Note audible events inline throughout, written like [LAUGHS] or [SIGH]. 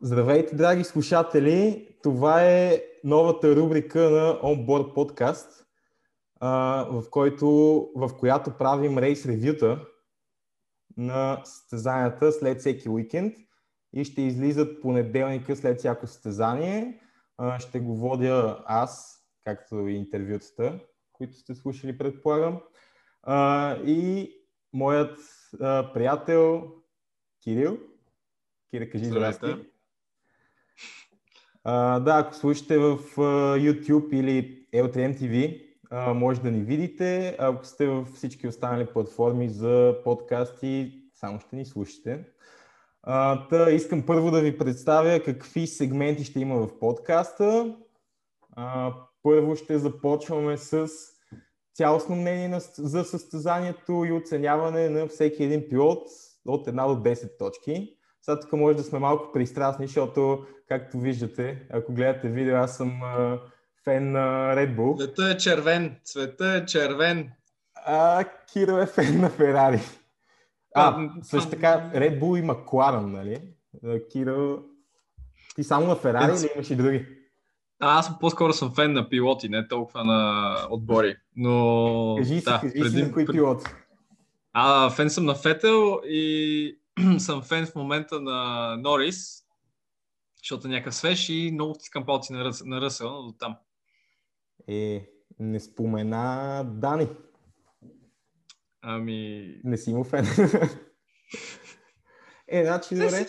Здравейте, драги слушатели! Това е новата рубрика на Onboard Podcast, в, който, в която правим рейс ревюта на състезанията след всеки уикенд и ще излизат понеделника след всяко състезание. Ще го водя аз, както и интервютата, които сте слушали, предполагам. И моят приятел Кирил. Кирил, кажи здрасти. А, да, ако слушате в YouTube или LTM TV, uh, може да ни видите. Ако сте във всички останали платформи за подкасти, само ще ни слушате. Uh, та, искам първо да ви представя какви сегменти ще има в подкаста. Uh, първо ще започваме с цялостно мнение на, за състезанието и оценяване на всеки един пилот от една до 10 точки. Сега тук може да сме малко пристрастни, защото, както виждате, ако гледате видео, аз съм а, фен на Red Bull. Цвета е червен, цвета е червен. А Киро е фен на Ферари. А, също така, Red Bull има Кларен, нали? Киро, ти само на Ферари или имаш и други? А, аз по-скоро съм фен на пилоти, не толкова на отбори. Но... Кажи си, да, кажи преди... си на кои пилоти. А, фен съм на Фетел и [CLEARS THROAT] съм фен в момента на Норис, защото е някакъв свеж и много тискам палци на, Ръс, на Ръсъл, но до там. Е, не спомена Дани. Ами... Не си му фен. [LAUGHS] е, значи, добре.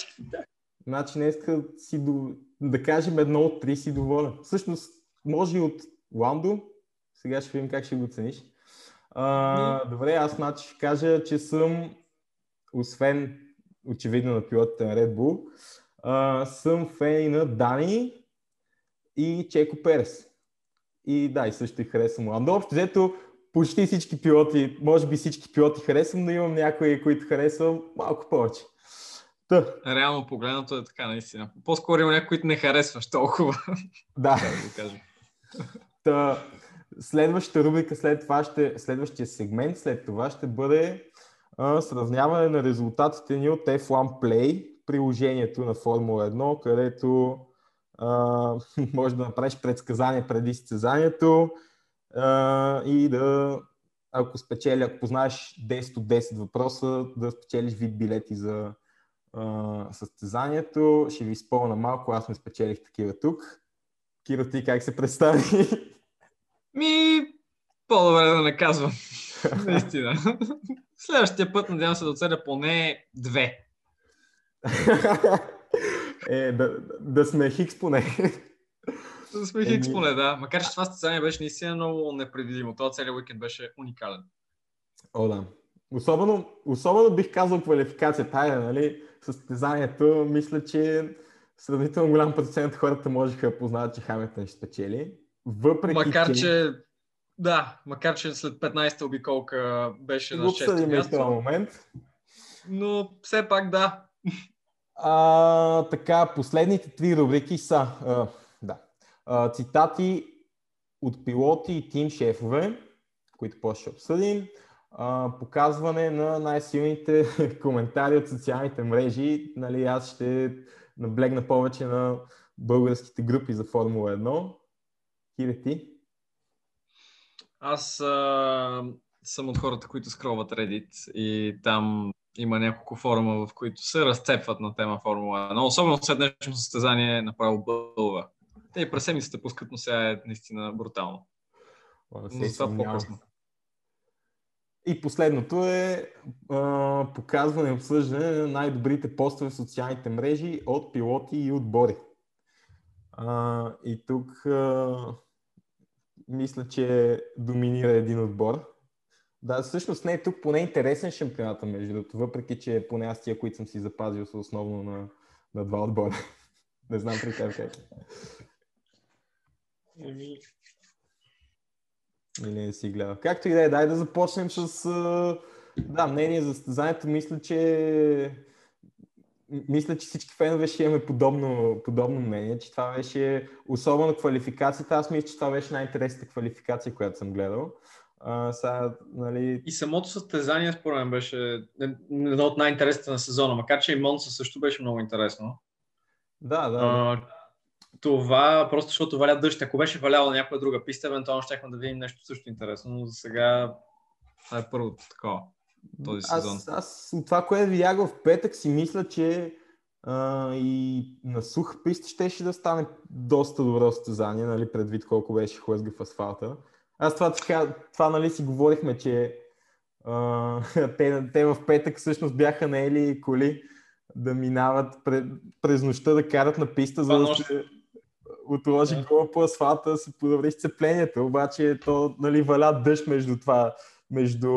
Значи, днес си до... да кажем едно от три си доволен. Всъщност, може и от Ландо. Сега ще видим как ще го цениш. А, добре, аз значи ще кажа, че съм освен очевидно на пилотите на Red Bull, а, съм фен и на Дани и Чеко Перес. И да, и също и харесвам Ландо. Общо взето, почти всички пилоти, може би всички пилоти харесвам, но имам някои, които харесвам малко повече. Та. Реално погледнато е така, наистина. По-скоро има някои, които не харесваш толкова. [LAUGHS] Да. да кажем. Та, следващата рубрика след това ще, следващия сегмент след това ще бъде а, сравняване на резултатите ни от F1 Play, приложението на Формула 1, където а, [LAUGHS] може да направиш предсказание преди състезанието а, и да, ако спечели, ако познаеш 10 от 10 въпроса, да спечелиш вид билети за а, състезанието. Ще ви изпълна малко, аз не спечелих такива тук. Киро, ти как се представи? Ми, по-добре да не казвам. [LAUGHS] Наистина. Следващия път надявам се да оцеля поне две. [LAUGHS] е, да, да сме хикс поне. да сме хикс поне, да. Макар че това състезание беше наистина много непредвидимо. Това целият уикенд беше уникален. О, да. Особено, особено бих казал квалификацията. Тая, нали, състезанието, мисля, че сравнително голям процент хората можеха да познаят, че Хамилтън ще спечели. Въпреки, Макар, че... че да, макар че след 15-та обиколка беше на 6-то място. в момент. Но все пак да. А, така, последните три рубрики са а, да, а, цитати от пилоти и тим шефове, които после ще обсъдим. А, показване на най-силните [LAUGHS] коментари от социалните мрежи. Нали, аз ще наблегна повече на българските групи за Формула 1. Кире ти? Аз а, съм от хората, които скроват Reddit и там има няколко форума, в които се разцепват на тема Формула 1. Особено след днешно състезание направо бълва. Те и през седмицата пускат, но сега е наистина брутално. Но това по-късно. И последното е а, показване и обсъждане на най-добрите постове в социалните мрежи от пилоти и отбори. А, и тук а, мисля, че доминира един отбор. Да, всъщност не е тук поне интересен шампионата, между другото, въпреки че поне аз тия, които съм си запазил, са основно на, на два отбора. [LAUGHS] не знам при теб как. Еми... Или не си гледа. Както и да е, дай да започнем с да, мнение за състезанието. Мисля, че мисля, че всички фенове ще имаме подобно, подобно мнение, че това беше, особено квалификацията, аз мисля, че това беше най-интересната квалификация, която съм гледал. А, сега, нали... И самото състезание, според мен, беше едно от най-интересните на сезона, макар че и Монса също беше много интересно. Да, да. А, това просто защото валя дъжд. Ако беше валяло на някоя друга писта, евентуално щехме да видим нещо също интересно, но за сега това е първото такова този сезон. Аз, аз това, което видях в петък, си мисля, че а, и на сух писта щеше да стане доста добро състезание, нали, предвид колко беше хлъзгав асфалта. Аз това, така, това нали, си говорихме, че а, [LAUGHS] те, те в петък всъщност бяха наели коли да минават пред, през нощта да карат на писта, за да се отложи да. гола по асфалта, се подобри сцеплението. Обаче то нали, валя дъжд между това, между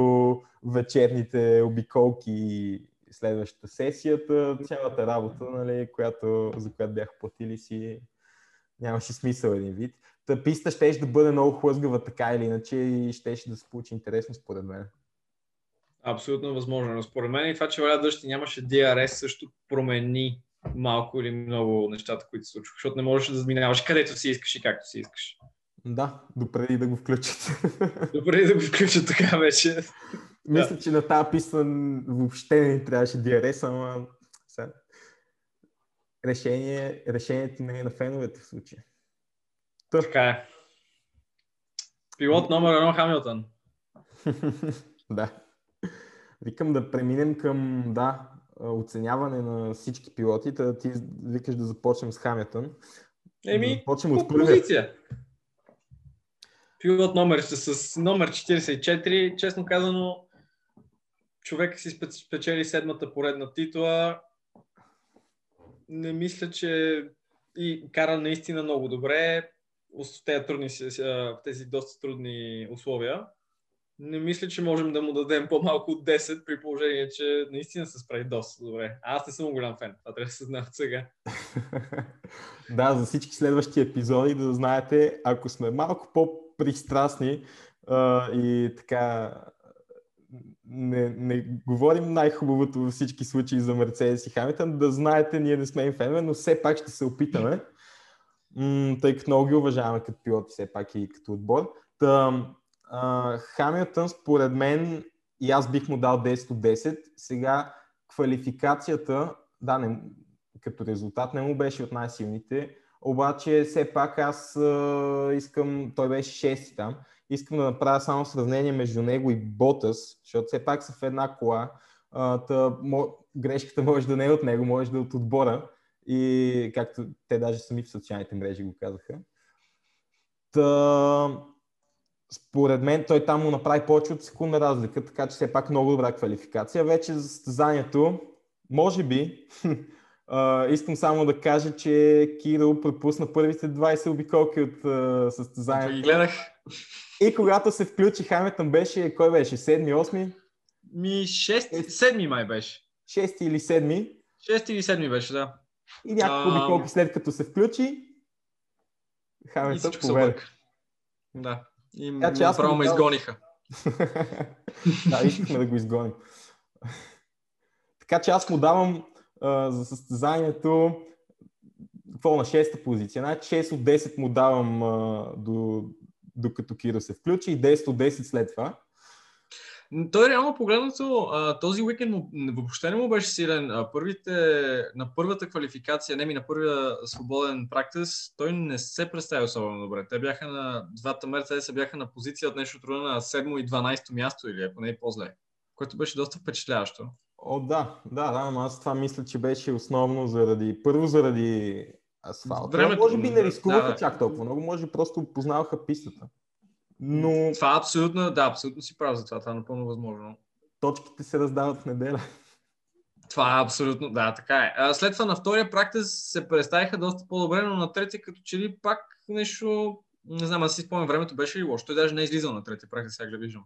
вечерните обиколки и следващата сесията, цялата работа, нали, която, за която бях платили си, нямаше смисъл един вид. Та писта ще да бъде много хлъзгава така или иначе и ще да се получи интересно според мен. Абсолютно възможно. Но според мен и това, че валя дъжд и нямаше DRS също промени малко или много нещата, които се случваха, защото не можеш да минаваш където си искаш и както си искаш. Да, допреди да го включат. Допреди да го включат така вече. Мисля, че на тази писта въобще не трябваше DRS, ама сега... Решение, решението не е на феновете в случая. Тър. Така е. Пилот номер едно Хамилтън. [LAUGHS] да. Викам да преминем към, да, оценяване на всички пилоти. Та ти викаш да започнем с Хамилтън. Еми, да започнем от позиция. Пилот номер с номер 44, честно казано, човек си спечели седмата поредна титла. Не мисля, че и кара наистина много добре в тези, трудни, в тези доста трудни условия. Не мисля, че можем да му дадем по-малко от 10, при положение, че наистина се справи доста добре. Аз не съм голям фен, това трябва да се знае от сега. [LAUGHS] да, за всички следващи епизоди да знаете, ако сме малко по-пристрастни и така не, не говорим най-хубавото във всички случаи за Мерцедес и Хамилтън, да знаете, ние не сме им фенове, но все пак ще се опитаме, тъй като много ги уважаваме като пилоти, все пак и като отбор. Та, а, Хамилтън, според мен, и аз бих му дал 10 от 10. Сега квалификацията, да, не, като резултат не му беше от най-силните, обаче все пак аз а, искам, той беше 6 там, искам да направя само сравнение между него и Ботас, защото все пак са в една кола. А, та, мо, грешката може да не е от него, може да е от отбора. И както те даже сами в социалните мрежи го казаха. Та, според мен той там му направи повече от секунда разлика, така че все пак много добра квалификация. Вече за състезанието, може би, [LAUGHS] Uh, искам само да кажа, че Киро пропусна първите 20 обиколки от uh, състезанието. Ги гледах. И когато се включи Хамилтън беше, кой беше? Седми, осми? Ми, 6, седми май беше. Шести или седми? Шести или седми беше, да. И няколко а... обиколки след като се включи, Хамилтън поведе. Да. И така, че аз право ме изгониха. [LAUGHS] да, искахме да го изгоним. така че аз му давам за състезанието какво на 6-та позиция. Значи 6 от 10 му давам а, до, докато Киро се включи и 10 от 10 след това. Той реално погледнато, този уикенд въобще не му беше силен. Първите, на първата квалификация, не ми на първия свободен практис, той не се представи особено добре. Те бяха на, двата Мерцедеса бяха на позиция от нещо трудно на 7 и 12 място или ако не е по-зле, което беше доста впечатляващо. О, да, да, да, но аз това мисля, че беше основно заради, първо заради асфалта. Времето, може би не рискуваха да, чак толкова много, може би просто познаваха пистата. Но... Това абсолютно, да, абсолютно си прав за това, това е напълно възможно. Точките се раздават в неделя. Това е абсолютно, да, така е. След това на втория практис се представиха доста по-добре, но на третия като че ли пак нещо, не знам, аз си спомням времето беше ли лошо. Той даже не е излизал на третия практис, сега да виждам.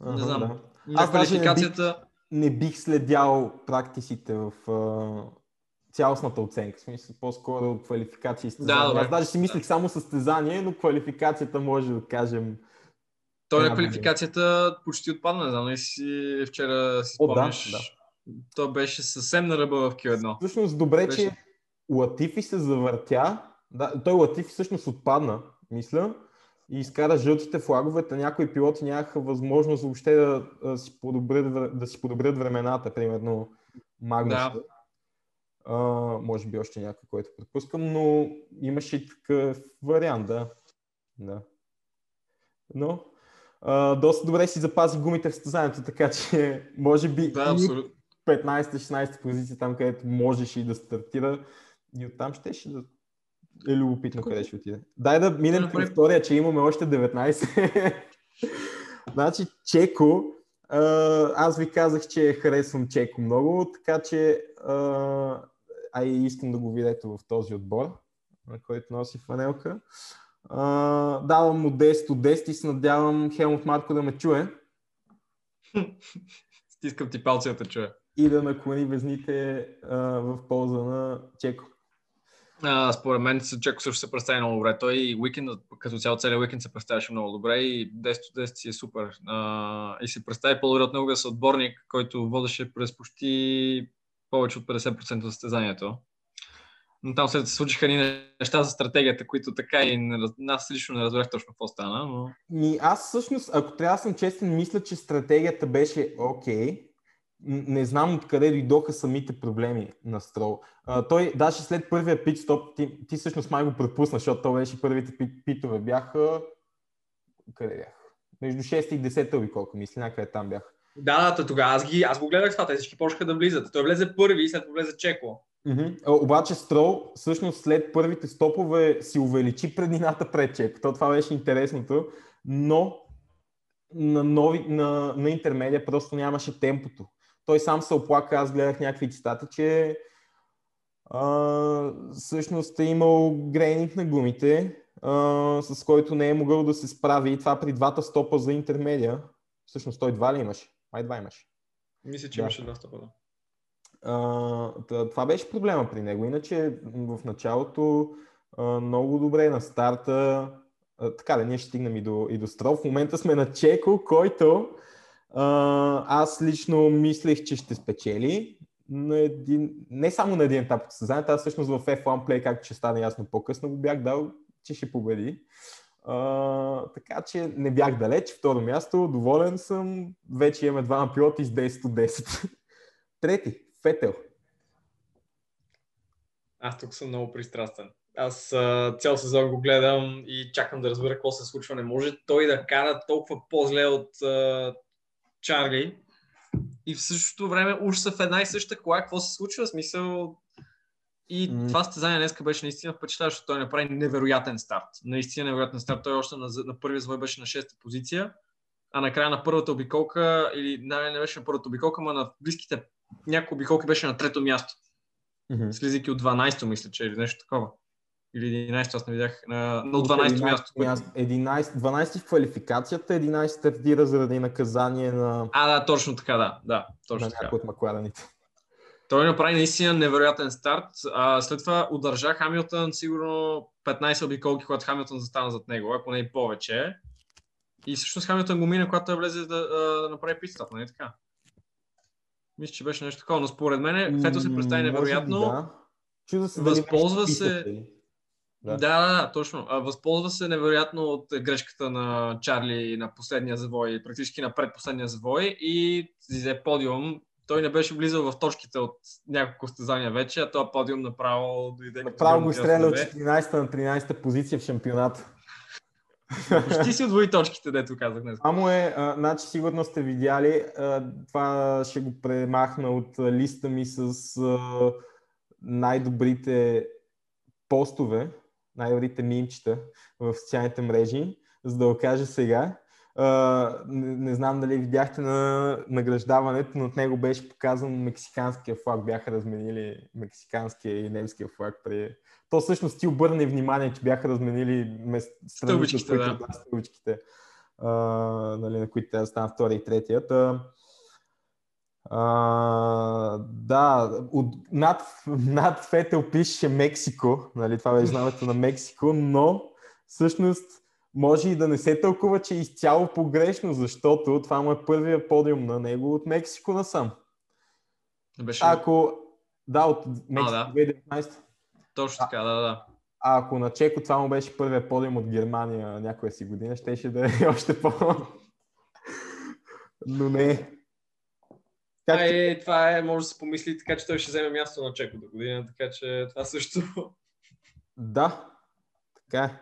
Не знам. Да. На аз квалификацията... Не бих, не бих следял практисите в цялостната оценка. В смисъл, по-скоро квалификация и състезание. Да, Аз даже си мислих само състезание, но квалификацията може да кажем... Той на квалификацията почти отпадна, не знам, и си вчера си спомняш. Да, да. То беше съвсем на ръба в Q1. Всъщност добре, беше... че Латифи се завъртя. Да, той Латифи всъщност отпадна, мисля, и изкара жълтите флаговете. Някои пилоти нямаха възможност въобще да, да, си, подобрят, да си подобрят времената, примерно Магнус. Да А, може би още някой, който пропускам, но имаше и такъв вариант, да. да. Но а, доста добре си запази гумите в състезанието, така че [LAUGHS] може би Да, абсолютно. 15-16 позиция там, където можеш и да стартира и оттам ще, ще да е любопитно къде ще отиде. Дай да минем към история, че имаме още 19. [LAUGHS] значи Чеко, аз ви казах, че харесвам Чеко много, така че а, и искам да го видите в този отбор, на който носи фанелка. А, давам му 10 от 10 и се надявам Хелмут Марко да ме чуе Стискам ти палци да те чуя. и да наклони везните а, в полза на Чеко. Според мен Чеко също се представи много добре. Той и уикендът, като цяло целият уикенд се представяше много добре и 10 от 10 си е супер. А, и се представи по-добре от неговия съотборник, който водеше през почти повече от 50% от състезанието. Но там след се случиха ни неща за стратегията, които така и не, аз лично не разбрах точно какво стана, но Ми, аз всъщност, ако трябва да съм честен, мисля, че стратегията беше окей. М, Не знам откъде дойдоха самите проблеми на Строл. А, той, даже след първия пит стоп, ти, ти всъщност май го пропусна, защото то беше първите пит, питове бяха... Къде бяха? Между 6 и 10 обиколка, мисля, някъде там бях. Да, да, тогава аз, ги, аз го гледах това, те всички почнаха да влизат. Той влезе първи и след това влезе Чеко. А, Обаче Строл, всъщност след първите стопове си увеличи преднината пред Чеко. То това беше интересното, но на, нови, на, на интермедия просто нямаше темпото. Той сам се оплака, аз гледах някакви цитати, че а, всъщност е имал грейнинг на гумите, а, с който не е могъл да се справи и това при двата стопа за интермедия. Всъщност той два ли имаше? Май два имаше. Мисля, че Да. имаше два стопа. Да. А, това беше проблема при него. Иначе в началото а, много добре на старта. А, така да, ние ще стигнем и до, и до Строл. В момента сме на Чеко, който аз лично мислех, че ще спечели. На един, не само на един етап от състезанието, аз всъщност в F1 Play, както ще стане ясно по-късно, го бях дал, че ще победи. А, така че не бях далеч. Второ място, доволен съм. Вече имаме двама пилоти с 10 от 10. [LAUGHS] Трети, Фетел. Аз тук съм много пристрастен. Аз а, цял сезон го гледам и чакам да разбера какво се случва. Не може той да кара толкова по-зле от а, Чарли. И в същото време уж са в една и съща кола. Какво се случва? Смисъл... И М. това състезание днес беше наистина впечатляващо. Той направи невероятен старт. Наистина невероятен старт. Той още на, на първия звой беше на шеста позиция. А накрая на първата обиколка, или не, не беше на първата обиколка, но на близките няколко обиколки беше на трето място слизайки от 12-то, мисля, че или нещо такова. Или 11-то, аз не видях. На, на 12-то място. което- 11, 12 в квалификацията, 11 стартира заради наказание на, А, да, точно така, да. Да, точно на някой от макларените. Той направи наистина невероятен старт. А, след това удържа Хамилтън сигурно 15 обиколки, когато Хамилтън застана зад него, ако не и повече. И всъщност Хамилтън го мина, когато влезе да, да направи питстоп, нали така? Мисля, че беше нещо такова, но според мен Фето се представи може би невероятно. Да. Чуда се Възползва беше се- писата ли. Да, Да. да, да, точно. А, Възползва се невероятно от грешката на Чарли на последния завой, практически на предпоследния завой и взе подиум. Той не беше влизал в точките от няколко състезания вече, а този подиум направо дойде. Направо го изстреля от дясно, 14 на 13 позиция в шампионата. Почти си отвои точките, дето казах днес. Само е, а, значи сигурно сте видяли, а, това ще го премахна от листа ми с а, най-добрите постове, най-добрите мимчета в социалните мрежи, за да го кажа сега. А, не, не знам дали видяхте на награждаването, но от него беше показан мексиканския флаг. Бяха разменили мексиканския и немския флаг. При... То всъщност ти обърне внимание, че бяха разменили мест... страните, Стълбичките, които- да. стълбичките а, нали, на които трябва да стана втори и третият. А, а, да, от, над, над Фетел пише Мексико, нали, това беше знамето на Мексико, но всъщност може и да не се тълкува, че е изцяло погрешно, защото това му е първия подиум на него от Мексико насам. Беше Ако, да, от Мексико да. 2019. точно така, да, да. А ако на Чеко това му беше първия подиум от Германия някоя си година, щеше да е [LAUGHS] още по... Но не. Как... А, е, това е, може да се помисли така, че той ще вземе място на Чеко до година, така че това също. Да, така е.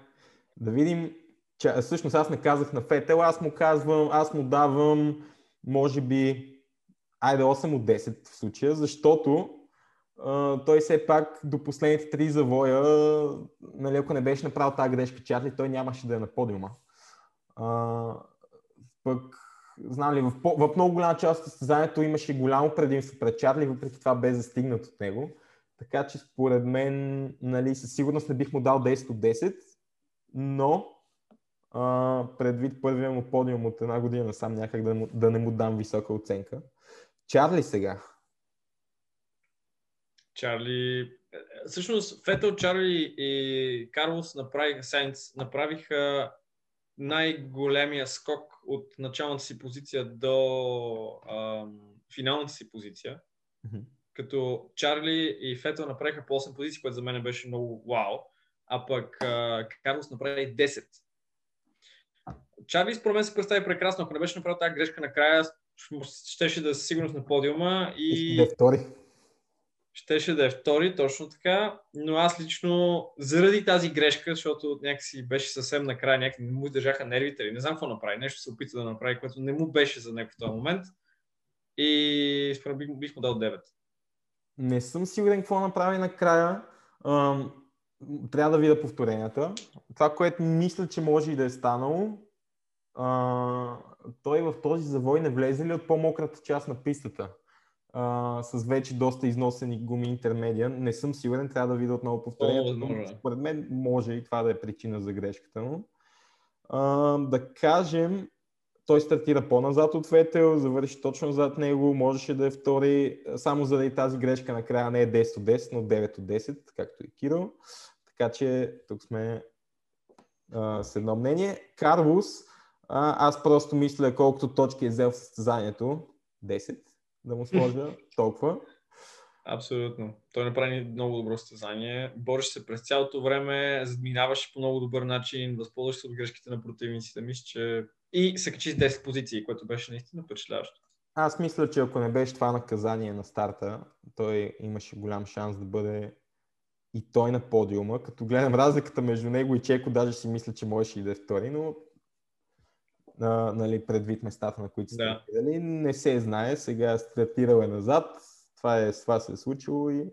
Да видим, че всъщност аз не казах на Фетел, аз му казвам, аз му давам, може би, айде 8 от 10 в случая, защото а, той все пак до последните три завоя, нали, ако не беше направил тази грешка Чарли, той нямаше да е на подиума. А, пък, знам ли, в, в много голяма част от състезанието имаше голямо предимство пред Чарли, въпреки това бе застигнат от него. Така че според мен, нали, със сигурност не бих му дал 10 от 10, но а, предвид първия му подиум от една година сам някак да, да не му дам висока оценка. Чарли сега. Чарли... Всъщност Фетъл, Чарли и Карлос направиха, Сайнц направиха най-големия скок от началната си позиция до ам, финалната си позиция. Mm-hmm. Като Чарли и Фетъл направиха по 8 позиции, което за мен беше много вау. А пък а, Карлос направи 10. Чарли според мен се представи прекрасно. Ако не беше направил тази грешка накрая, щеше да е сигурност на подиума и... Да е втори. Щеше да е втори, точно така. Но аз лично, заради тази грешка, защото някакси беше съвсем накрая, някакси не му издържаха нервите, не знам какво направи, нещо се опита да направи, което не му беше за него в този момент. И според бих, бих му дал 9. Не съм сигурен какво направи накрая. трябва да видя повторенията. Това, което мисля, че може и да е станало, а, той в този завой не влезе ли от по-мократа част на пистата? А, с вече доста износени гуми интермедия. Не съм сигурен, трябва да видя отново повторението. Но според мен може и това да е причина за грешката му. А, да кажем, той стартира по-назад от Ветел, завърши точно зад него, можеше да е втори, само заради тази грешка накрая не е 10 от 10, но 9 от 10, както и Киро. Така че тук сме а, с едно мнение. Карлос, а, аз просто мисля колкото точки е взел в състезанието, 10, да му сложа толкова. Абсолютно. Той направи много добро състезание. Бореше се през цялото време, задминаваше по много добър начин, възползваше се от грешките на противниците. Мисля, че и се качи с 10 позиции, което беше наистина впечатляващо. Аз мисля, че ако не беше това наказание на старта, той имаше голям шанс да бъде и той на подиума. Като гледам разликата между него и Чеко, даже си мисля, че можеше и да е втори, но а, нали, предвид местата, на които сте да. видели. Не се знае, сега стартирал е назад, това, е, това се е случило и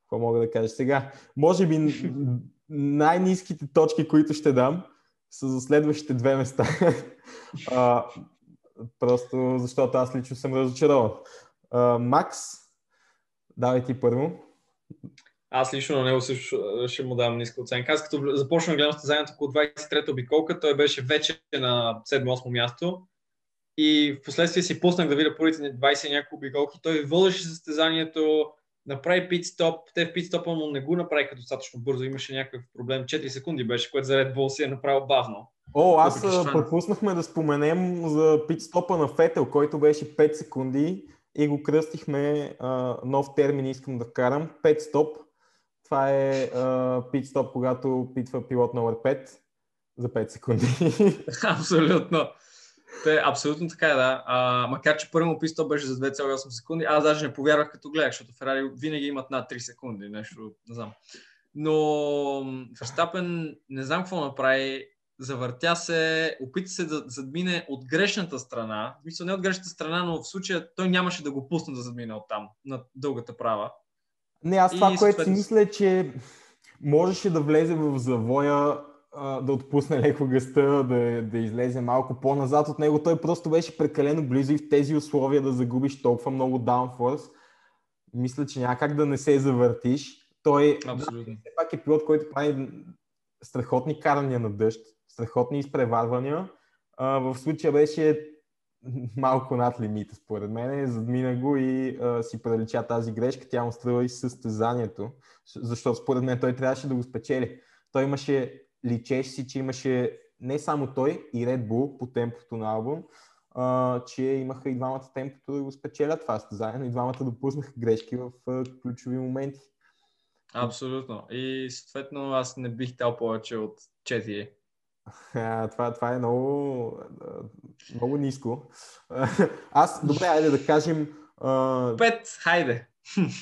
какво мога да кажа сега. Може би [LAUGHS] най-низките точки, които ще дам, са за следващите две места. [LAUGHS] а, просто защото аз лично съм разочарован. А, Макс, давай ти първо. Аз лично на него също ще му дам ниска оценка. Аз като започна да гледам състезанието около 23-та обиколка, той беше вече на 7-8 място. И в последствие си пуснах да видя първите 20 няколко обиколки. Той водеше състезанието, направи пит-стоп. Те в пит-стопа му не го направиха достатъчно бързо. Имаше някакъв проблем. 4 секунди беше, което за Red Bull си е направил бавно. О, аз Въпреки, пропуснахме да споменем за пит-стопа на Фетел, който беше 5 секунди и го кръстихме а, нов термин, искам да карам. 5 стоп това е пит стоп, когато питва пилот номер 5 за 5 секунди. [LAUGHS] Абсолютно. Те, абсолютно така е, да. А, макар, че първо пит стоп беше за 2,8 секунди, аз даже не повярвах като гледах, защото Ферари винаги имат над 3 секунди, нещо, не знам. Но Ферстапен не знам какво направи, завъртя се, опита се да задмине от грешната страна. Мисля, не от грешната страна, но в случая той нямаше да го пусне да задмине от там, на дългата права. Не, аз това, и, което си мисля, е, че можеше да влезе в завоя, да отпусне леко гъста, да, да излезе малко по-назад от него. Той просто беше прекалено близо и в тези условия да загубиш толкова много даунфорс. Мисля, че няма как да не се завъртиш. Той Абсолютно. все пак е пилот, който прави страхотни карания на дъжд, страхотни изпреварвания. в случая беше малко над лимита, според мен. Задмина го и а, си прелича тази грешка. Тя му струва и състезанието, защото според мен той трябваше да го спечели. Той имаше, личеше си, че имаше не само той и Red Bull по темпото на албум, а, че имаха и двамата темпото да го спечелят това състезание, но и двамата допуснаха грешки в а, ключови моменти. Абсолютно. И съответно аз не бих дал повече от 4 а, това, това е много, много ниско. [LAUGHS] Аз, добре, айде да кажем А, Пет, хайде.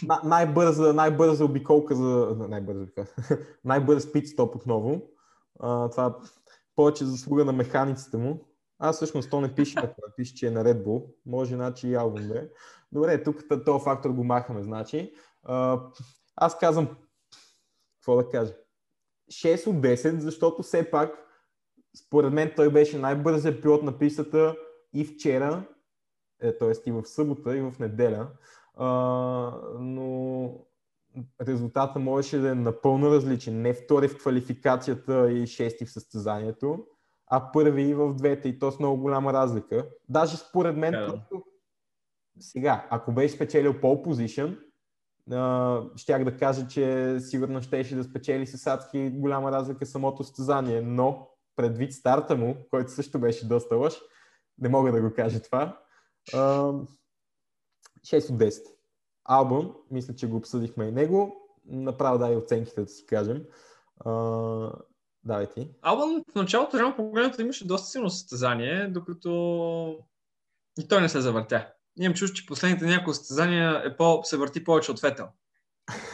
най- най-бърза, най-бърза обиколка за... Най-бърза, [LAUGHS] най-бърз пит стоп отново. А, това повече заслуга на механиците му. Аз всъщност то не пише, ако не пише, че е на Red Bull. Може, значи и албум да е. Добре, тук този фактор го махаме, значи. А, аз казвам, какво да кажа, 6 от 10, защото все пак, според мен, той беше най-бързият пилот на пистата и вчера, е, т.е. и в събота, и в неделя. А, но резултата можеше да е напълно различен. Не втори в квалификацията и шести в състезанието, а първи и в двете и то с много голяма разлика. Даже според мен, Да. просто сега, ако беше спечелил пол позишън, щях да кажа, че сигурно щеше да спечели с адски голяма разлика самото състезание, но предвид старта му, който също беше доста лъж, не мога да го кажа това. А, 6 от 10. Албум, мисля, че го обсъдихме и него. Направо дай оценките да си кажем. А, давай ти. Албан в началото, реално погледнато, имаше доста силно състезание, докато и той не се завъртя. Имам чувство, че последните няколко състезания е по... се върти повече от Фетел.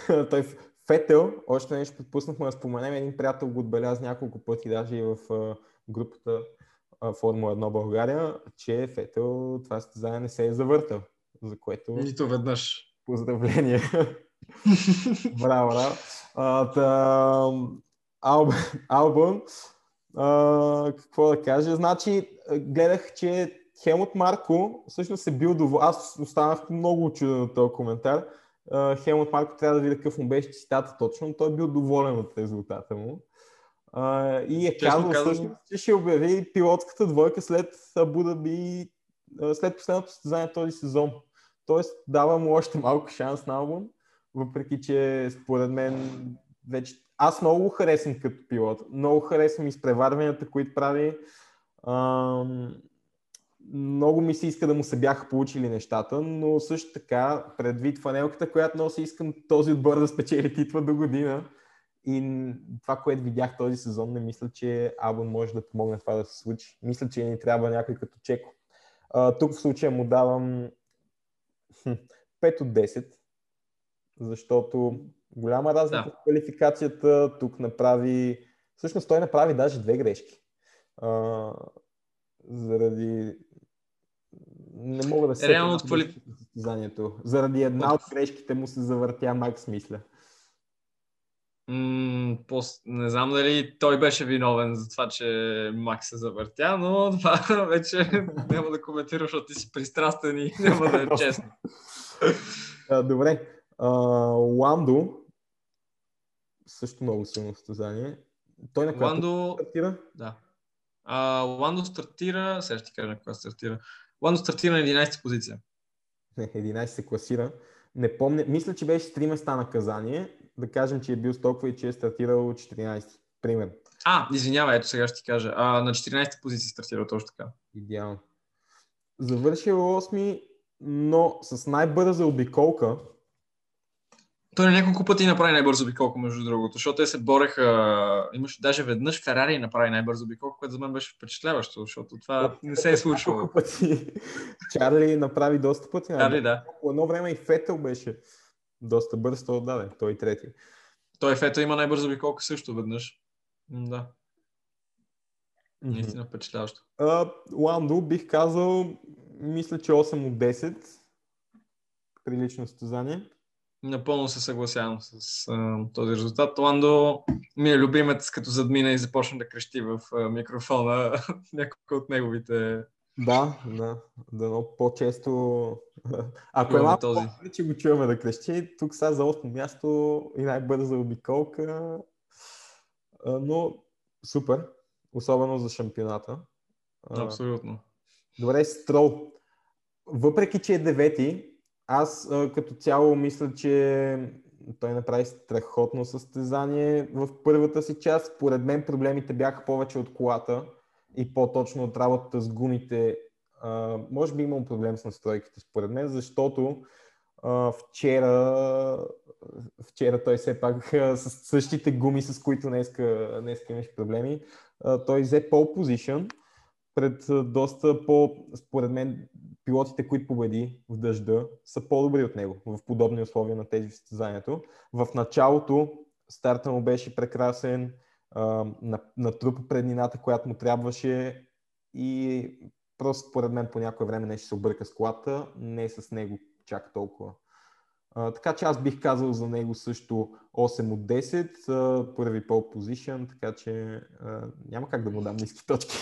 [LAUGHS] той Фетел, още нещо пропуснахме да споменем, един приятел го отбеляза няколко пъти, даже и в групата Формула 1 България, че Фетел това състезание не се е завъртал, за което Нито веднъж. поздравление. [LAUGHS] браво, браво. А, та, алб, албум, а, какво да кажа, значи гледах, че Хелмут Марко всъщност е бил доволен. Аз останах много очуден от този коментар. Uh, Хелмут Марко трябва да видя какъв му беше цитата точно, но той е бил доволен от резултата му. Uh, и е Честно казал всъщност, че ще обяви пилотската двойка след Абу Даби, uh, след последното състезание този сезон. Тоест дава му още малко шанс на албум, въпреки че според мен вече... Аз много го харесвам като пилот. Много харесвам изпреварванията, които прави. Ам, много ми се иска да му се бяха получили нещата, но също така, предвид фанелката, която носи, искам този отбор да спечели титла до година. И това, което видях този сезон, не мисля, че Абон може да помогне това да се случи. Мисля, че ни трябва някой като Чеко. А, тук в случая му давам хм, 5 от 10, защото голяма разлика Да. в квалификацията тук направи... Всъщност той направи даже две грешки. А, заради... Не мога да се Реално от квали- състезанието. Заради една от грешките му се завъртя Макс, мисля. М, пос... Не знам дали той беше виновен за това, че Макс се завъртя, но [LAUGHS] това вече няма да коментирам, защото ти си пристрастен и няма да е честно. Добре. Ландо също много силно състезание. Той на която Ландо, стартира? да. А, Ландо стартира, сега ще ти кажа на кога стартира. Ландо стартира на 11 позиция. Не, 11 се класира. Не помня. Мисля, че беше с 3 места наказание. Да кажем, че е бил толкова и че е стартирал 14. Пример. А, извинявай, ето сега ще ти кажа. А, на 14 позиция стартира точно така. Идеално. Завършил 8, но с най-бърза обиколка. Той на няколко пъти направи най-бързо обиколка, между другото, защото те се бореха. Имаше даже веднъж Ферари направи най-бързо обиколка, което за мен беше впечатляващо, защото това не се е случвало. Пъти. Чарли направи доста пъти. Чарли, да. По едно време и Фетел беше доста бърз, той отдаде. Той и трети. Той Фето има най-бързо обиколка също веднъж. Да, наистина впечатляващо. Ландо бих казал, мисля, че 8 от 10. Прилично състезание. Напълно се съгласявам с а, този резултат. Ландо ми е любимец, като задмина и започна да крещи в а, микрофона [LAUGHS] няколко от неговите. Да, да. Дано по-често. Ако е малко този. по че го чуваме да крещи, тук сега за 8 място и най-бърза обиколка. Но супер, особено за шампионата. Абсолютно. Добре, Строл. Въпреки, че е девети, аз а, като цяло мисля, че той направи страхотно състезание в първата си част. Според мен проблемите бяха повече от колата и по-точно от работата с гумите. А, може би имам проблем с настройките, според мен, защото а, вчера, вчера той все пак а, с същите гуми, с които днеска, днеска имаш проблеми, а, той взе пол позишън пред доста по, според мен, пилотите, които победи в дъжда, са по-добри от него в подобни условия на тези състезанието. В началото старта му беше прекрасен, на, на трупа преднината, която му трябваше и просто поред мен по някое време нещо се обърка с колата, не с него чак толкова. А, така че аз бих казал за него също 8 от 10, а, първи пол позишън, така че а, няма как да му дам ниски точки.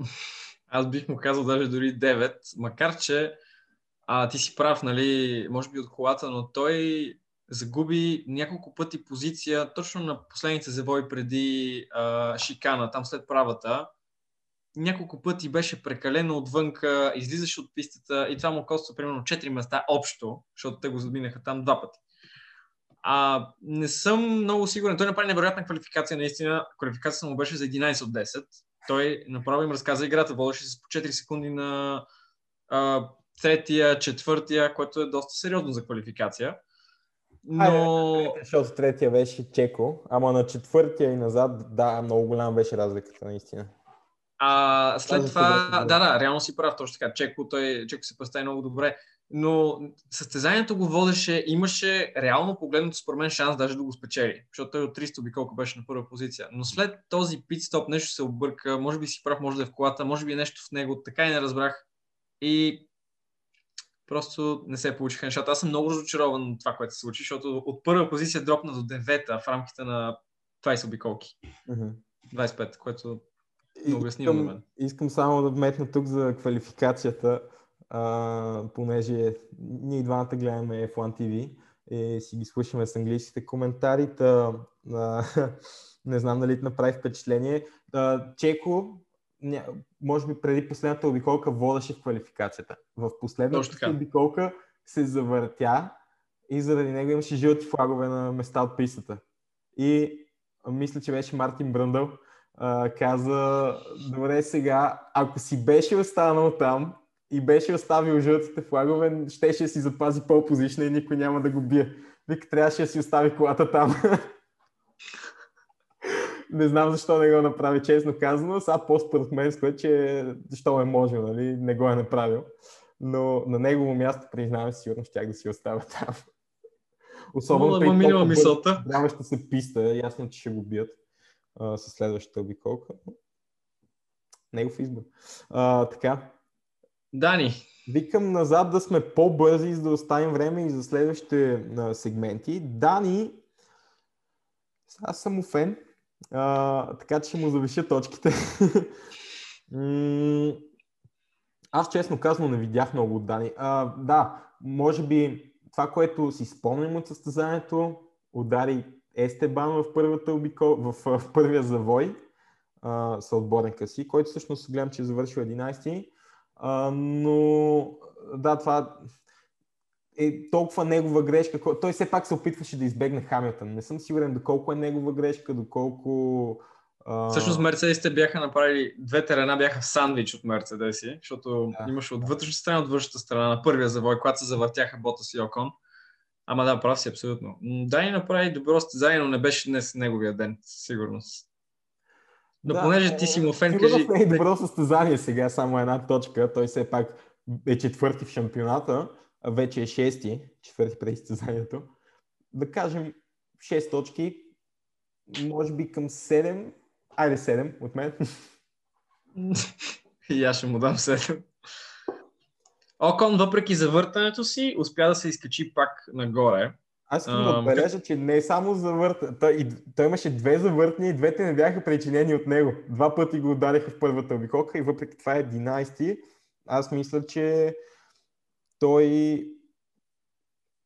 [LAUGHS] Аз бих му казал даже дори 9, макар че а, ти си прав, нали, може би от колата, но той загуби няколко пъти позиция точно на последните завои преди а, шикана, там след правата. Няколко пъти беше прекалено отвънка, излизаше от пистата и това му коства примерно 4 места общо, защото те го задминаха там два пъти. А, не съм много сигурен. Той направи невероятна квалификация, наистина. Квалификацията му беше за 11 от 10. Той направо им разказа играта, водеше се по 4 секунди на а, третия, четвъртия, което е доста сериозно за квалификация. Но... Айде, защото третия беше Чеко, ама на четвъртия и назад, да, много голяма беше разликата, наистина. А след това, да, да, реално си прав, точно така. Чеко, той, Чеко се представи много добре. Но състезанието го водеше, имаше реално погледнато според мен шанс даже да го спечели, защото той от 300 обиколка беше на първа позиция. Но след този питстоп нещо се обърка, може би си прав, може да е в колата, може би е нещо в него, така и не разбрах. И просто не се получиха нещата. Аз съм много разочарован от това, което се случи, защото от първа позиция дропна до девета в рамките на 20 обиколки. Mm-hmm. 25, което много обяснимо на мен. Искам само да вметна тук за квалификацията, а, понеже ние двамата гледаме F1 TV и си ги слушаме с английските коментари. Та, а, [LAUGHS] не знам дали ти направи впечатление. А, Чеко може би преди последната обиколка водеше в квалификацията. В последната обиколка се завъртя и заради него имаше жълти флагове на места от пистата. И мисля, че беше Мартин Бръндъл, а, каза, добре сега, ако си беше останал там и беше оставил жълтите флагове, щеше да си запази по-позична и никой няма да го бие. Вика, трябваше да си остави колата там. [LAUGHS] не знам защо не го направи, честно казано. Сега по-според мен, което, че защо е можел, нали? не го е направил. Но на негово място, признавам, сигурно щях да си оставя там. Особено тъй минала мисълта. ще се писта, ясно, че ще го бият а, с следващата обиколка. Негов избор. А, така. Дани. Викам назад да сме по-бързи, за да оставим време и за следващите а, сегменти. Дани, аз съм фен а, така че ще му завиша точките. [LAUGHS] Аз честно казано не видях много от Дани. А, да, може би това, което си спомням от състезанието, удари Естебан в, първата обикол, в, в, първия завой а, с отборника си, който всъщност гледам, че е завършил 11 а, но да, това е толкова негова грешка. Той все пак се опитваше да избегне Хамилтън. Не съм сигурен доколко е негова грешка, доколко... А... Всъщност Мерцедесите бяха направили, две терена бяха в сандвич от Мерцедеси, защото да. имаше от вътрешната страна, от външната страна на първия завой, когато се завъртяха Ботас и Окон. Ама да, прав си абсолютно. Да, и направи добро състезание, но не беше днес неговия ден, със сигурност. Но да, понеже ти си му фен, кажи... не е добро състезание сега, само една точка. Той все пак е четвърти в шампионата вече е шести, четвърти преди състезанието. Да кажем 6 точки, може би към 7, айде 7 от мен. [LAUGHS] И аз ще му дам 7. Окон, въпреки завъртането си, успя да се изкачи пак нагоре. Аз искам да отбележа, че не само завърт... Той, той имаше две завъртни и двете не бяха причинени от него. Два пъти го удариха в първата обиколка и въпреки това е 11 Аз мисля, че той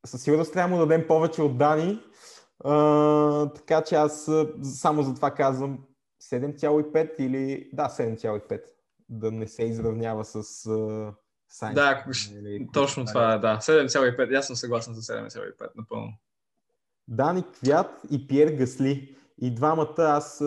със сигурност трябва да дадем повече от Дани. А, така че аз само за това казвам 7,5 или да, 7,5. Да не се изравнява с Сайнс. Да, ако, или, точно това е, да. 7,5. Аз съм съгласен с 7,5, напълно. Дани Квят и Пьер Гасли. И двамата аз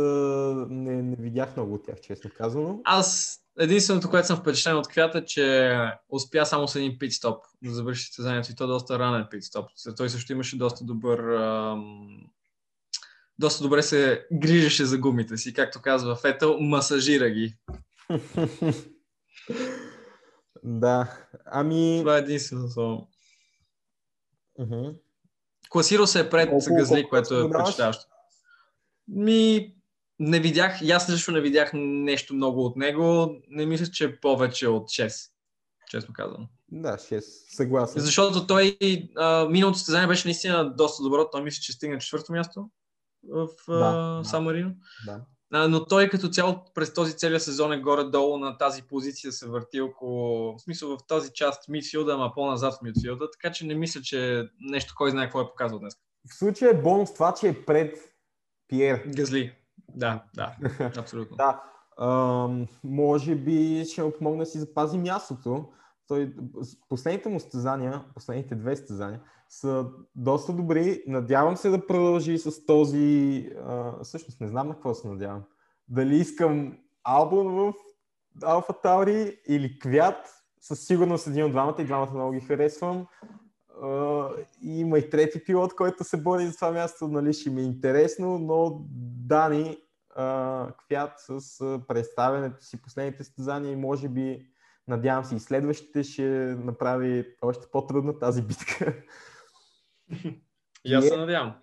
не, не видях много от тях, честно казано. Аз единственото, което съм впечатлен от Квята, е, че успя само с един питстоп да завърши състезанието и то доста ранен питстоп. Той също имаше доста добър ам... доста добре се грижеше за гумите си, както казва Фетъл, масажира ги. [LAUGHS] Да, ами... Това е единствено. Uh-huh. Класирал се е пред колко, Газли, колко което е впечатляващо. Ми, не видях, аз също не видях нещо много от него. Не мисля, че е повече от 6, честно казвам. Да, 6, съгласен. Защото той а, миналото състезание беше наистина доста добро. Той мисля, че стигна четвърто място в да, Сан Марино. Да. Но той като цяло през този целият сезон е горе-долу на тази позиция се върти около, в смисъл в тази част мидфилда, ама по-назад в мидфилда, така че не мисля, че нещо кой знае какво е показал днес. В случая е бонус това, че е пред Пиер. Газли. Да, да, [LAUGHS] абсолютно. да. А, може би ще му помогне да си запази мястото. Той, последните му стезания, последните две стезания, са доста добри. Надявам се да продължи с този... А, всъщност не знам на какво се надявам. Дали искам албум в Алфа Таури или Квят. Със сигурност един от двамата и двамата много ги харесвам. Uh, има и трети пилот, който се бори за това място, нали, ще ми е интересно, но Дани uh, Квят с представянето си последните стезания и може би, надявам се и следващите ще направи още по-трудна тази битка. И [LAUGHS] аз се надявам.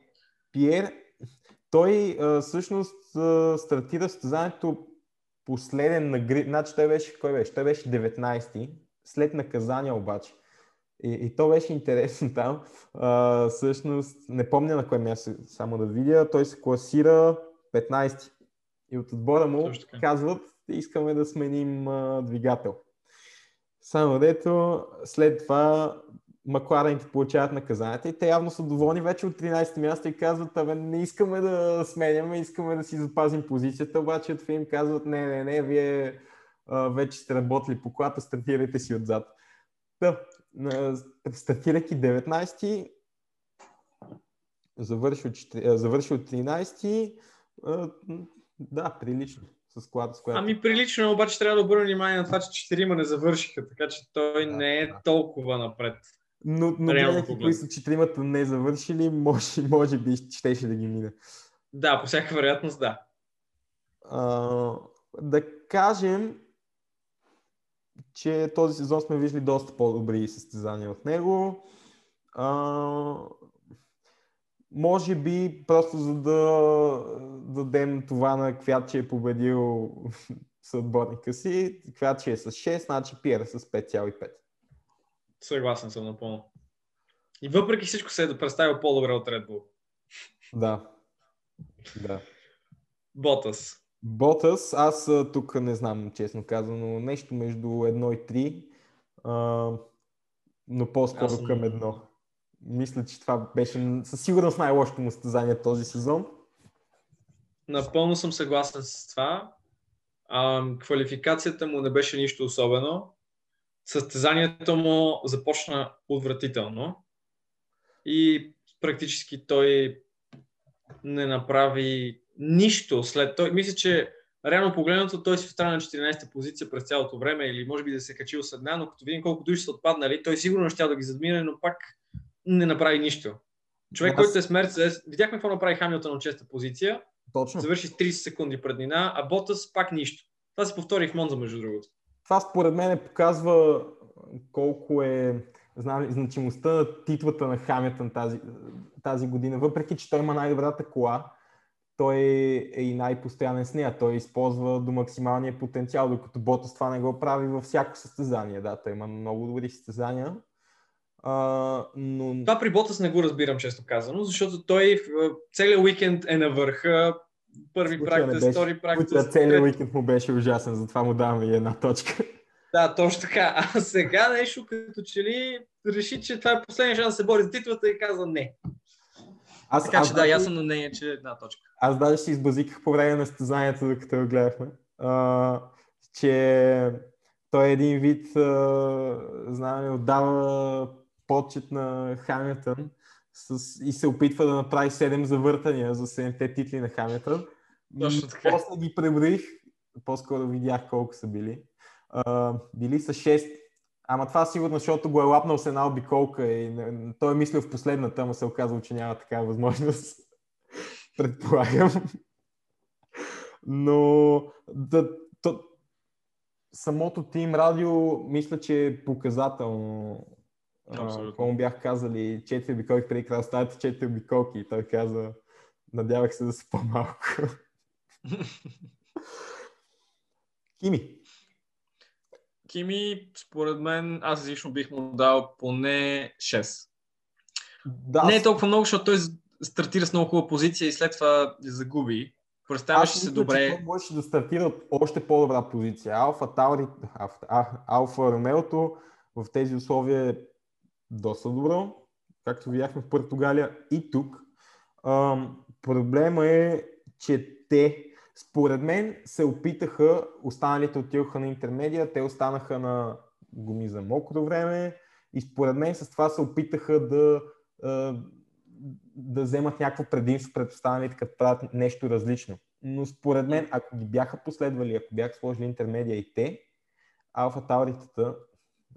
Пиер, той а, всъщност а, стартира състезанието последен на гри... Значи той беше, кой беше? Той беше 19-ти, след наказание обаче. И, и то беше интересно там. А, всъщност, не помня на кое място, само да видя, той се класира 15-ти. И от отбора му казват, искаме да сменим а, двигател. Само дето, след това Макларен получават наказанията и те явно са доволни вече от 13 място и казват, абе не искаме да сменяме, искаме да си запазим позицията, обаче от им казват, не, не, не, вие а, вече сте работили по колата, стартирайте си отзад. Да, стартирайки 19 завършил, завършил 13 да, прилично. С колата, с която... Ами прилично, обаче трябва да обърна внимание на това, че четирима не завършиха, така че той да, не е да. толкова напред. Но, но гледайки кои са четиримата не завършили, може, може би щеше да ги мине. Да, по всяка вероятност да. А, да кажем, че този сезон сме виждали доста по-добри състезания от него. А, може би просто за да дадем това на Квят, че е победил [LAUGHS] съотборника си. Квят, че е с 6, значи Пиер е с 5,5. Съгласен съм напълно. И въпреки всичко се е представил по-добре от Red Bull. Да. Да. Ботас. Ботас, аз тук не знам, честно казано, нещо между 1 и 3, а, но по-скоро съм... към едно. Мисля, че това беше със сигурност най-лошото му състезание този сезон. Напълно съм съгласен с това. А, квалификацията му не беше нищо особено състезанието му започна отвратително и практически той не направи нищо след той. Мисля, че реално погледнато той си остана на 14-та позиция през цялото време или може би да се е качил с една, но като видим колко души са отпаднали, той сигурно ще да ги задмине, но пак не направи нищо. Човек, Аз... който е с Мерцедес, видяхме какво направи Хамилтон на 6-та позиция, Точно. завърши с 30 секунди преднина, а Ботас пак нищо. Това се повтори в Монза, между другото. Това според мен показва колко е знам, значимостта на титлата на Хамилтън тази, тази година. Въпреки, че той има най-добрата кола, той е и най-постоянен с нея. Той използва до максималния потенциал, докато Ботас това не го прави във всяко състезание. Да, той има много добри състезания. А, но... Това при Ботас не го разбирам, често казано, защото той целият уикенд е на върха, първи практик, втори практик. Целият уикенд му беше ужасен, затова му даваме и една точка. Да, точно така. А сега нещо като че ли реши, че това е последния шанс да се бори за титлата и каза не. Аз, така аз, че да, аз съм на мнение, че една точка. Аз даже си избазиках по време на състезанието, докато го гледахме, а, че той е един вид, а, знаме, отдава почет на Хамилтън с, и се опитва да направи 7 завъртания за 7-те титли на Хамилтън. Точно така. После ги преброих, по-скоро видях колко са били. Uh, били са 6. Ама това сигурно, защото го е лапнал с една обиколка и той е мислил в последната, ама се оказал, че няма такава възможност. [LAUGHS] Предполагам. Но да, то, самото Team радио мисля, че е показателно. Абсолютно. Какво му бях казали, четири обиколки преди края стават четири обиколки. И той каза, надявах се да са по-малко. [LAUGHS] Кими. Кими, според мен, аз лично бих му дал поне 6. Да, Не е толкова много, защото той стартира с много хубава позиция и след това загуби. Представяше Аз се добре. Той можеше да стартира от още по-добра позиция. Алфа Таури, Алфа, Алфа Ромеото в тези условия доста добро, както видяхме в Португалия и тук. Ам, проблема е, че те, според мен, се опитаха, останалите отидоха на интермедия, те останаха на гуми за мокро време и според мен с това се опитаха да, а, да вземат някакво предимство пред останалите, като правят нещо различно. Но според мен, ако ги бяха последвали, ако бяха сложили интермедия и те, Алфа Тауритата,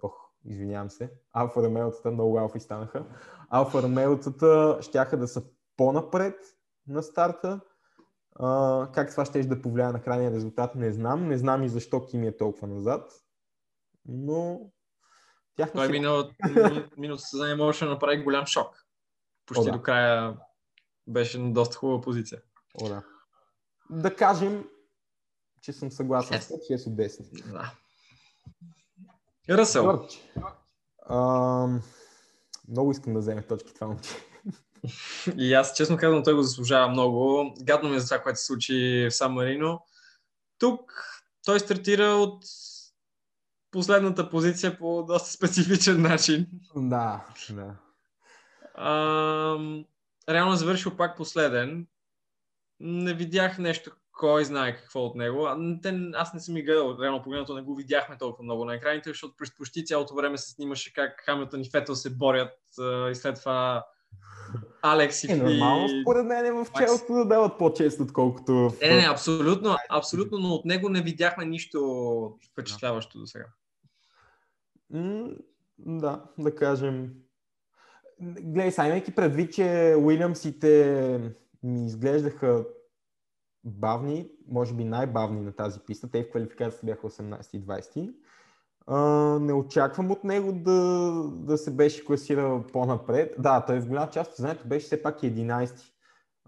ох, извинявам се, Алфа Ромеотата, много алфи станаха, Алфа Ромеотата щяха да са по-напред на старта. А, как това ще да повлияе на крайния резултат, не знам. Не знам и защо Кими е толкова назад. Но тяхна Той миналото миналото състезание можеше да направи голям шок. Почти О, да. до края беше на доста хубава позиция. О, да. да кажем, че съм съгласен с теб, 6 от 10. Да. Ръсъл. Джордж. Ам, много искам да вземе точки това момче. И аз, честно казвам, той го заслужава много. Гадно ми е за това, което се случи в Сан Марино. Тук той стартира от последната позиция по доста специфичен начин. Да, да. Ам, реално е завършил пак последен. Не видях нещо, кой знае какво от него. А, те, аз не съм и гледал, реално погледнато не го видяхме толкова много на екраните, защото през почти цялото време се снимаше как Хамилтън и Фетъл се борят а, и след това Алекс и... Е нормално, според мен е в челото да дават по-често, отколкото в... Не, не, абсолютно, абсолютно, но от него не видяхме нищо впечатляващо до сега. М, да, да кажем. Гледай, сега имайки предвид, че Уилямсите ми изглеждаха бавни, може би най-бавни на тази писта. Те в квалификацията бяха 18 и 20. А, не очаквам от него да, да се беше класирал по-напред. Да, той в голяма част от знанието беше все пак 11.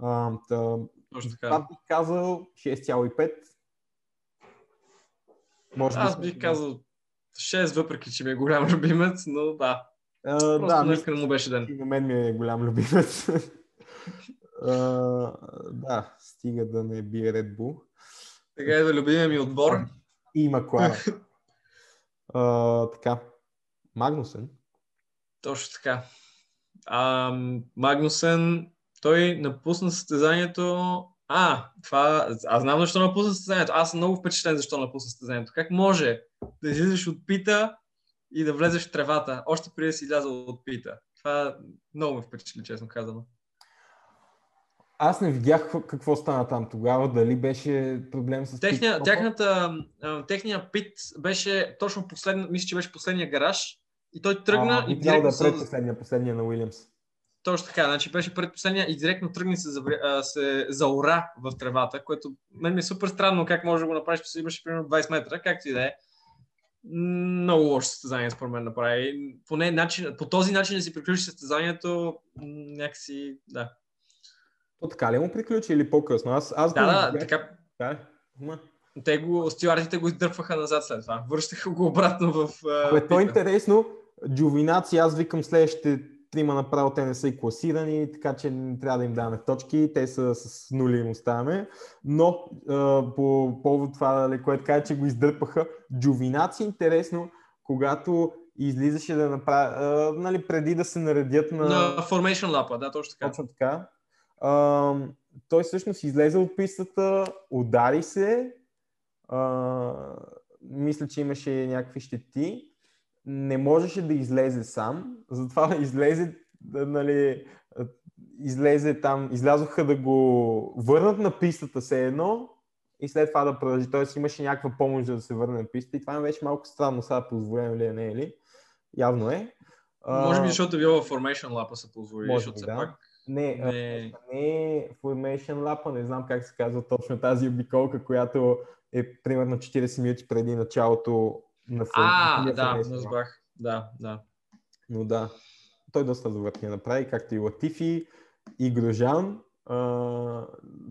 А, та, Точно това бих казал 6,5. Може Аз бих казал 6, въпреки че ми е голям любимец, но да. А, Просто да, да, мисля, му беше ден. И на мен ми е голям любимец. [LAUGHS] А, да, стига да не бие Red Bull. Сега е да любимия ми отбор. И Маклара. [LAUGHS] Така. Магнусен. Точно така. А, Магнусен, той напусна състезанието. А, това. Аз знам защо напусна състезанието. Аз съм много впечатлен защо напусна състезанието. Как може да излизаш от пита и да влезеш в тревата, още преди да си излязъл от пита? Това много ме впечатли, честно казано. Аз не видях какво- стана там тогава. Дали беше проблем с Техния, пит-стопа? тяхната, техния пит беше точно последния, мисля, че беше последния гараж и той тръгна а, и директно да е предпоследния, последния на Уилямс. Точно така, значи беше предпоследния и директно тръгна се, се заора в тревата, което мен ми е супер странно как може да го направиш, че имаше примерно 20 метра, както и да е. Много лошо състезание според мен направи. Поне начин, по този начин да си приключи състезанието, някакси, да. То така ли му приключи или по-късно? Аз, аз Да, да, видях. така, Да, ма. те го, стюардите го издърпваха назад след това. Връщаха го обратно в... а, Абе, то е интересно. Джовинаци, аз викам следващите трима направо, те не са и класирани, така че не трябва да им даваме точки, те са с нули им оставяме. Но а, по повод това, нали, което каза, че го издърпаха, Джовинаци интересно, когато излизаше да направи, а, нали, преди да се наредят на... На Formation Lap, да, точно така. Точно така. А, той всъщност излезе от пистата, удари се, а, мисля, че имаше някакви щети, не можеше да излезе сам, затова [LAUGHS] излезе, да, нали, излезе там, излязоха да го върнат на пистата все едно и след това да продължи. Тоест имаше някаква помощ да се върне на пистата и това ми беше малко странно, сега позволено ли е, не е ли? Явно е. Може би, защото е било в Formation Lap се позволи, може защото би, все да. пак Не, Не. не. Formation Lap, не знам как се казва точно тази обиколка, която е примерно 40 минути преди началото на Форм- А, на да, Formation разбрах. Да, да. Но да, той доста завъртни направи, както и Латифи, и Грожан. А,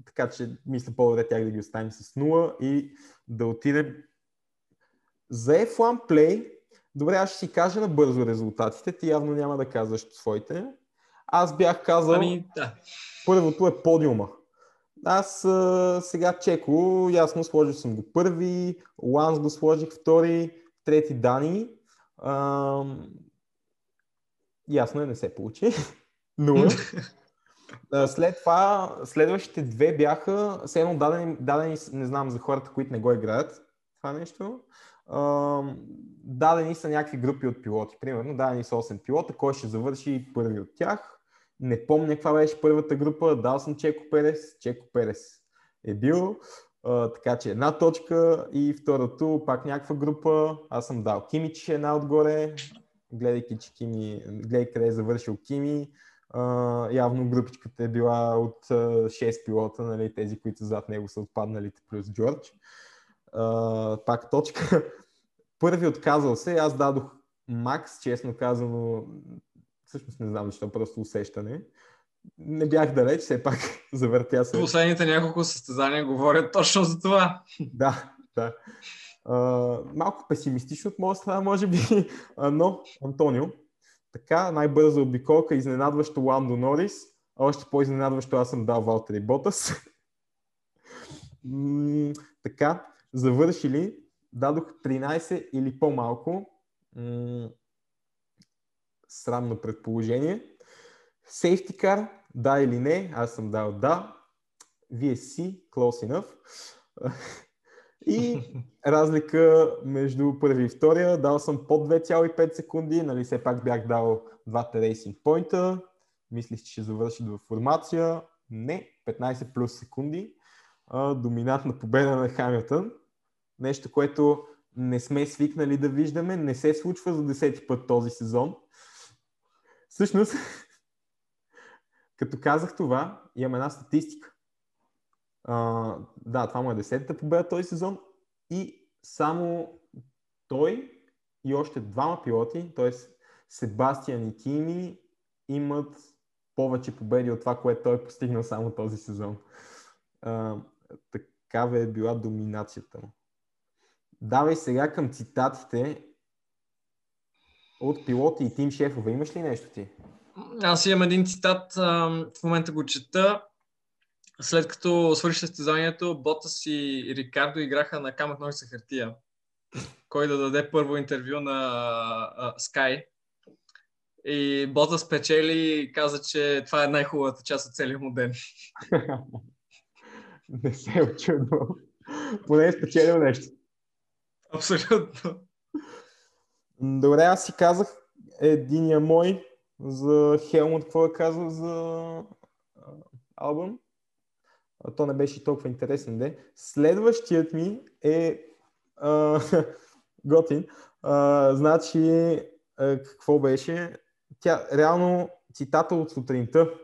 така че мисля по-добре тях да ги оставим с 0 и да отидем за F1 Play. Добре, аз ще си кажа набързо резултатите. Ти явно няма да казваш своите. Аз бях казал, Ами, да. първото е подиума. Аз а, сега Чеко, ясно сложил съм го първи, Ланс го сложих втори, трети Дани. А, ясно е, не се получи. [LAUGHS] Нула. [LAUGHS] А, След това, следващите две бяха, все едно дадени, дадени, не знам за хората, които не го играят, това нещо. А, дадени са някакви групи от пилоти. Примерно, дадени са 8 пилота, кой ще завърши първи от тях. Не помня каква беше първата група, дал съм Чеко Перес, Чеко Перес е бил. А, така че една точка и второто пак някаква група. Аз съм дал Кимич е една отгоре, гледайки, че Кими, гледай къде е завършил Кими. Uh, явно групичката е била от uh, 6 пилота, нали, тези, които зад него са отпадналите плюс Джордж. Uh, пак точка. [LAUGHS] Първи отказал се, аз дадох Макс, честно казано, всъщност не знам защо, просто усещане. Не бях далеч, все пак [LAUGHS] завъртя се. Последните няколко състезания говорят точно за това. Да, да. Uh, малко песимистично от моя страна, може би, а, но Антонио, така, най-бърза обиколка, изненадващо Ландо Норис, а още по-изненадващо аз съм дал Валтери Ботас. М, така, завършили, дадох 13 или по-малко. М, срамно предположение. Сейфти кар, да или не, аз съм дал да. VSC, close enough. [LAUGHS] И разлика между първи и втория, дал съм под 2,5 секунди, нали все пак бях дал двата рейсинг поинта, мислих, че ще завърши в формация, не, 15 плюс секунди, а, доминантна победа на Хамилтън, нещо, което не сме свикнали да виждаме, не се случва за десети път този сезон. Всъщност, като казах това, имам една статистика. А, да, това му е десетата победа този сезон и само той и още двама пилоти, т.е. Себастиан и Кими, имат повече победи от това, което той е постигнал само този сезон. А, такава е била доминацията му. Давай сега към цитатите от пилоти и тим шефове. Имаш ли нещо ти? Аз имам един цитат, в момента го чета. След като свърши състезанието, Ботас и Рикардо играха на камък ножица хартия. Кой да даде първо интервю на Sky. И Ботас печели и каза, че това е най-хубавата част от целия му ден. [LAUGHS] Не се очудвам. Поне е спечелил нещо. Абсолютно. Добре, аз си казах единия мой за Хелмут, какво е казал за а, албум. А, то не беше толкова интересен, де. Следващият ми е а, [LAUGHS] готин. А, значи, а, какво беше? Тя, реално, цитата от сутринта.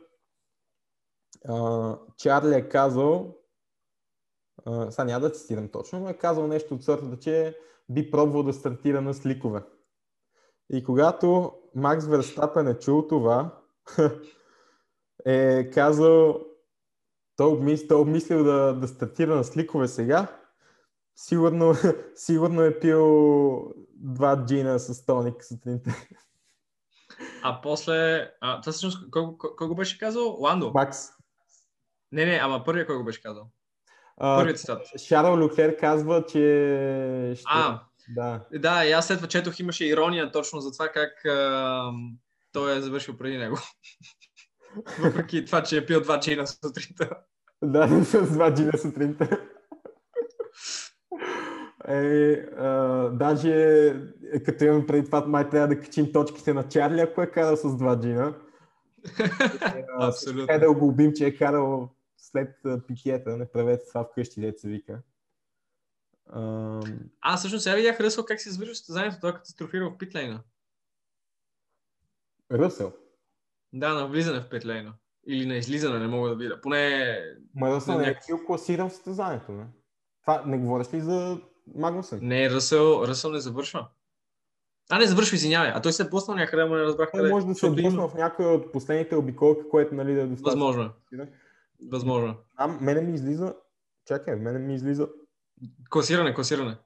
А, Чарли е казал, а, сега няма да цитирам точно, но е казал нещо от сорта, че би пробвал да стартира на сликове. И когато Макс Верстапен е чул това, [LAUGHS] е казал, той, обмис, той обмислил да, да стартира на сликове сега, сигурно, [LAUGHS] сигурно е пил два джина с тоник сутринта. А после... А, това всъщност, кой, го- кой, кой го беше казал? Ландо? Макс. Не, не, ама първият кой го беше казал? Първият цитат. Шарл Люклер казва, че ще... А, Да. да, и аз след това четох, имаше ирония точно за това как а, той е завършил преди него. [LAUGHS] Въпреки това, че е пил два джина сутринта. Да, с [LAUGHS] два джина сутринта. Е, а, даже е, като имам преди това, май трябва да качим точките на Чарли, ако е карал с два джина. [LAUGHS] А, Абсолютно. Е да го убим, че е карал след пикета. Не правете това вкъщи, се вика. А, А, всъщност сега видях Ръсъл как се извършва състезанието, той е катастрофирал в питлейна. Ръсел. Да, на влизане в питлейна. Или на излизане, не мога да видя. Поне... Ма Ръсъл не е бил класиран в състезанието, не? Това не говориш ли за Магнусен? Не, Ръсъл, Ръсъл не завършва. А, не завършва, извинявай. А той се е блъснал някъде, ама не разбрах къде. може да се е блъснал в някоя от последните обиколки, което нали да е достатъчно. Възможно. е. Възможно. е. А, мене ми излиза... Чакай, мене ми излиза... Класиране, класиране.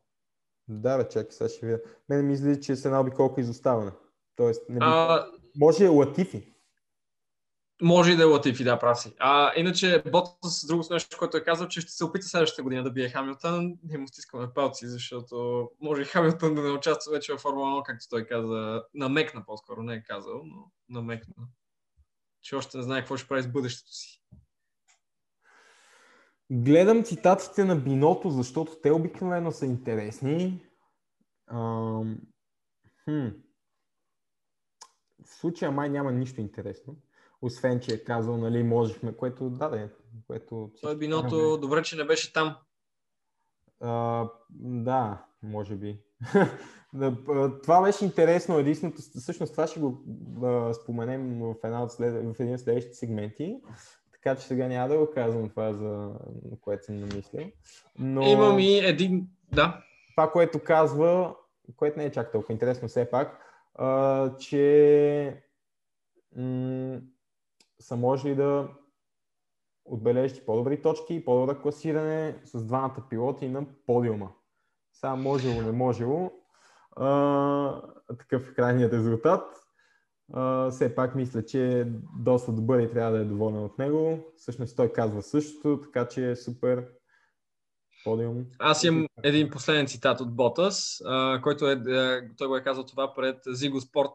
Да, бе, чакай, сега ще видя. Мене ми излиза, че е с една обиколка изоставане. Тоест, не би... А, Може е Латифи. може и да е Латифи, да, прав си. А, иначе Ботас, друго нещо, което е казал, че ще се опита следващата година да бие Хамилтън. Ние му стискаме палци, защото може и Хамилтън да не участва вече в Формула 1, както той каза. Намекна по-скоро, не е казал, но намекна. Че още не знае какво ще прави с бъдещето си. Гледам цитатите на Биното, защото те обикновено са интересни. Ам... Хм. В случая май няма нищо интересно. Освен, че е казал, нали, можехме, което да, да, което... Той биното, знаем. добре, че не беше там. А, да, може би. [LAUGHS] Това беше интересно. Единственото, всъщност това ще го а, споменем в, една от след, в един от следващите сегменти. Така че сега няма да го казвам това, за което съм намислил. Но Имам и един... Да. това, което казва, което не е чак толкова интересно все пак, а, че м- са можели да отбележат по-добри точки и по-добро класиране с двамата пилоти на подиума. Сега можело, не можело. А, такъв е крайният резултат. А, все пак мисля, че е доста добър и трябва да е доволен от него. Всъщност той казва същото, така че е супер подиум. Аз имам един последен цитат от Ботас, а, който е, той го е казал това пред Зиго Спорт,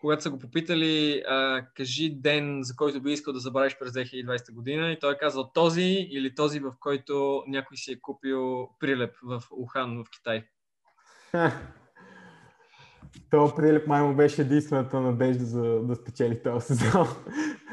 когато са го попитали, а, кажи ден, за който би искал да забравиш през 2020 година и той е казал този или този, в който някой си е купил прилеп в Ухан, в Китай. [LAUGHS] То прилеп май му беше единствената надежда за да спечели този сезон. [LAUGHS]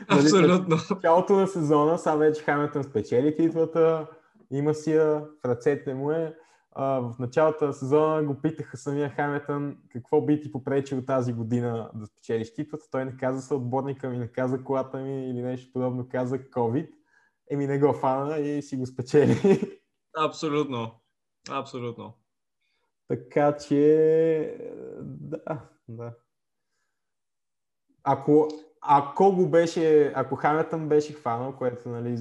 Нали, Абсолютно. В началото на сезона, сега вече Хамилтън спечели титлата, има си я в ръцете му е. А, в началото на сезона го питаха самия Хамилтън какво би ти попречил тази година да спечелиш титлата. Той не каза съотборника ми, не каза колата ми или нещо подобно, каза COVID. Еми не го фана и си го спечели. [LAUGHS] Абсолютно. Абсолютно. Така че, да, да. Ако, ако го беше, ако Хамилтън беше хванал, което, нали,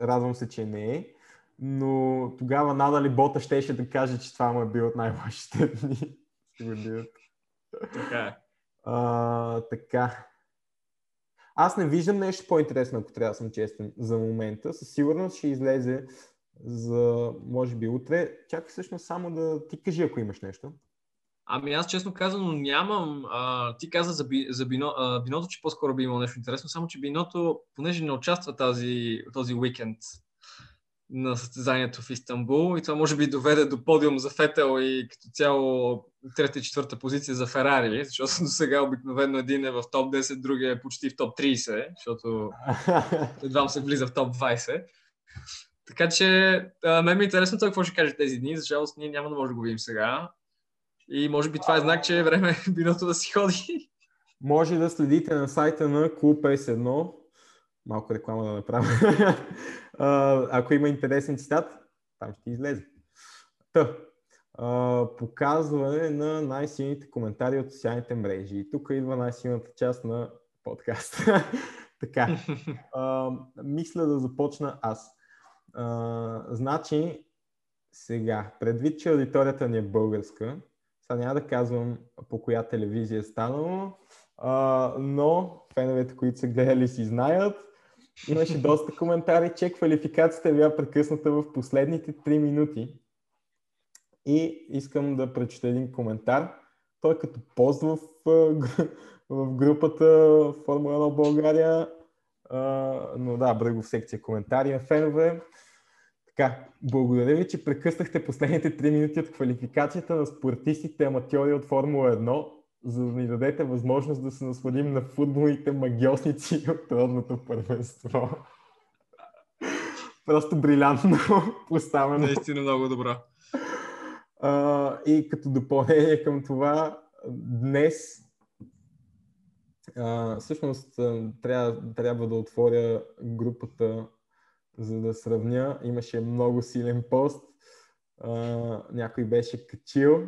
радвам се, че не е, но тогава надали Бота щеше да каже, че това му е бил от най-лошите дни. [LAUGHS] Така е. А, така. Аз не виждам нещо по-интересно, ако трябва да съм честен, за момента. Със сигурност ще излезе за, може би, утре. Чакай всъщност само да ти кажи, ако имаш нещо. Ами аз честно казано нямам. А, ти каза за, би, за бино, а, биното, че по-скоро би имало нещо интересно, само че биното, понеже не участва тази, този уикенд на състезанието в Истанбул и това може би доведе до подиум за Фетел и като цяло трета и четвърта позиция за Ферари, защото до сега обикновено един е в топ 10, другия е почти в топ 30, защото [LAUGHS] едва се влиза в топ 20. Така че а, мен ми е интересно той какво ще каже тези дни. За жалост ние няма да може да го видим сега. И може би това е знак, че е време [LAUGHS] биното да си ходи. Може да следите на сайта на Клуб S1. Малко реклама да направя. [LAUGHS] А, Ако има интересен цитат, там ще излезе. Та, а, показване на най-силните коментари от социалните мрежи. И тук идва най-силната част на подкаста. [LAUGHS] така, а, мисля да започна аз. Значи, сега, предвид, че аудиторията ни е българска, сега няма да казвам по коя телевизия е станало, а, но феновете, които са гледали, си знаят. Имаше доста коментари, че квалификацията е била прекъсната в последните 3 минути. И искам да прочета един коментар. Той като пост в, в групата Формула 1 България. Но да, бръгов секция коментари на фенове. Така, благодаря ви, че прекъснахте последните 3 минути от квалификацията на спортистите аматьори от Формула 1, за да ни дадете възможност да се насладим на футболните магиосници от родното първенство. Просто брилянтно [LAUGHS] поставено. Наистина много добра. И като допълнение към това, днес А, всъщност трябва, трябва да отворя групата, за да сравня. Имаше много силен пост. А, някой беше качил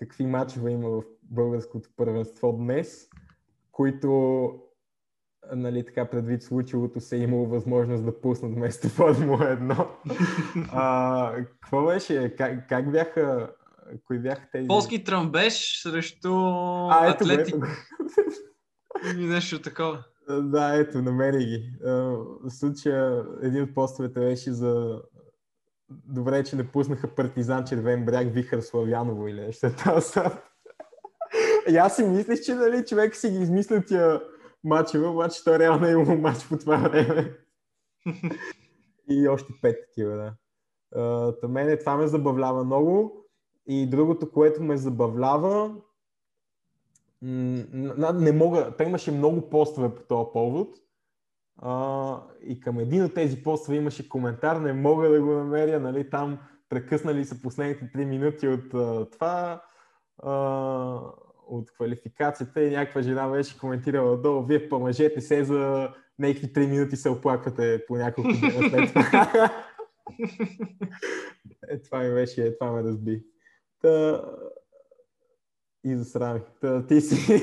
какви мачове има в българското първенство днес, които нали, така предвид случилото се е имало възможност да пуснат вместо Формула [LAUGHS] 1. какво беше? Как, как бяха Кои бяха тези? Полски тръмбеж срещу а, ето атлетик. Го, ето. Нещо такова. Да, ето, намери ги. В случая един от постовете беше за добре, че не пуснаха партизан червен бряг Вихър Славяново или нещо това. И аз си мислех, че нали, човек си ги измисля тия матчове, обаче той реално е имал матч по това време. [LAUGHS] И още пет такива, да. Uh, мене това ме забавлява много. И другото, което ме забавлява, не мога, та имаше много постове по този повод а, и към един от тези постове имаше коментар, не мога да го намеря, нали, там прекъснали са последните 3 минути от а, това, а, от квалификацията и някаква жена беше коментирала долу, вие помъжете се за някакви 3 минути се оплаквате по няколко дни след това. [LAUGHS] е, това ми беше, това ме разби. Та... И засрами. Та, ти си.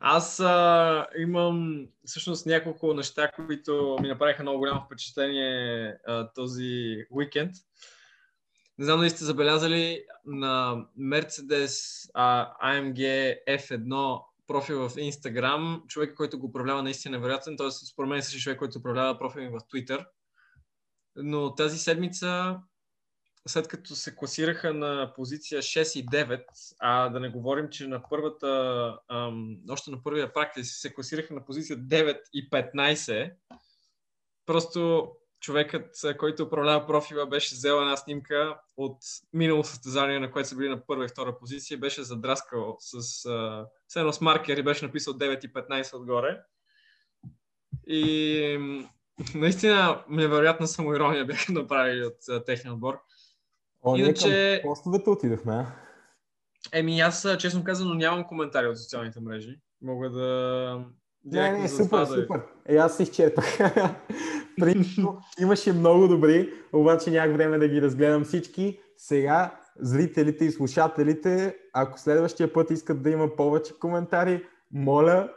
Аз а, имам всъщност няколко неща, които ми направиха много голямо впечатление а, този уикенд. Не знам дали сте забелязали на Mercedes а, AMG F1 профил в Instagram. Човек, който го управлява наистина невероятен, т.е. според мен е човек, който управлява профил в Twitter. Но тази седмица след като се класираха на позиция 6 и 9, а да не говорим, че на първата, ам, още на първия практик се класираха на позиция 9 и 15, просто човекът, който управлява профила, беше взел една снимка от минало състезание, на което са били на първа и втора позиция, беше задраскал с, а, с едно с маркер и беше написал 9 и 15 отгоре. И наистина невероятна самоирония [LAUGHS] бяха направили от техния отбор. О, Иначе... към постовете отидохме. Еми, аз честно казано нямам коментари от социалните мрежи. Мога да... Не, не, супер, супер. Е, аз се изчерпах. [LAUGHS] Принципно имаше много добри, обаче нямах време да ги разгледам всички. Сега зрителите и слушателите, ако следващия път искат да има повече коментари, моля,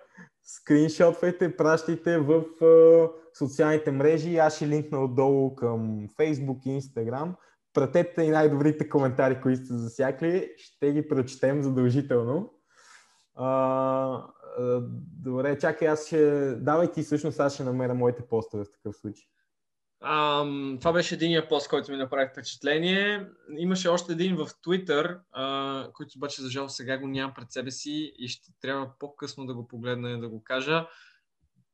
скриншотвайте, пращайте в uh, социалните мрежи. Аз ще линкна отдолу към Facebook и Instagram пратете и най-добрите коментари, които сте засякли. Ще ги прочетем задължително. А, добре, чакай, аз ще... Давай ти всъщност, аз ще намеря моите постове в такъв случай. Um, това беше единия пост, който ми направи впечатление. Имаше още един в Twitter, uh, който обаче за жал сега го нямам пред себе си и ще трябва по-късно да го погледна и да го кажа.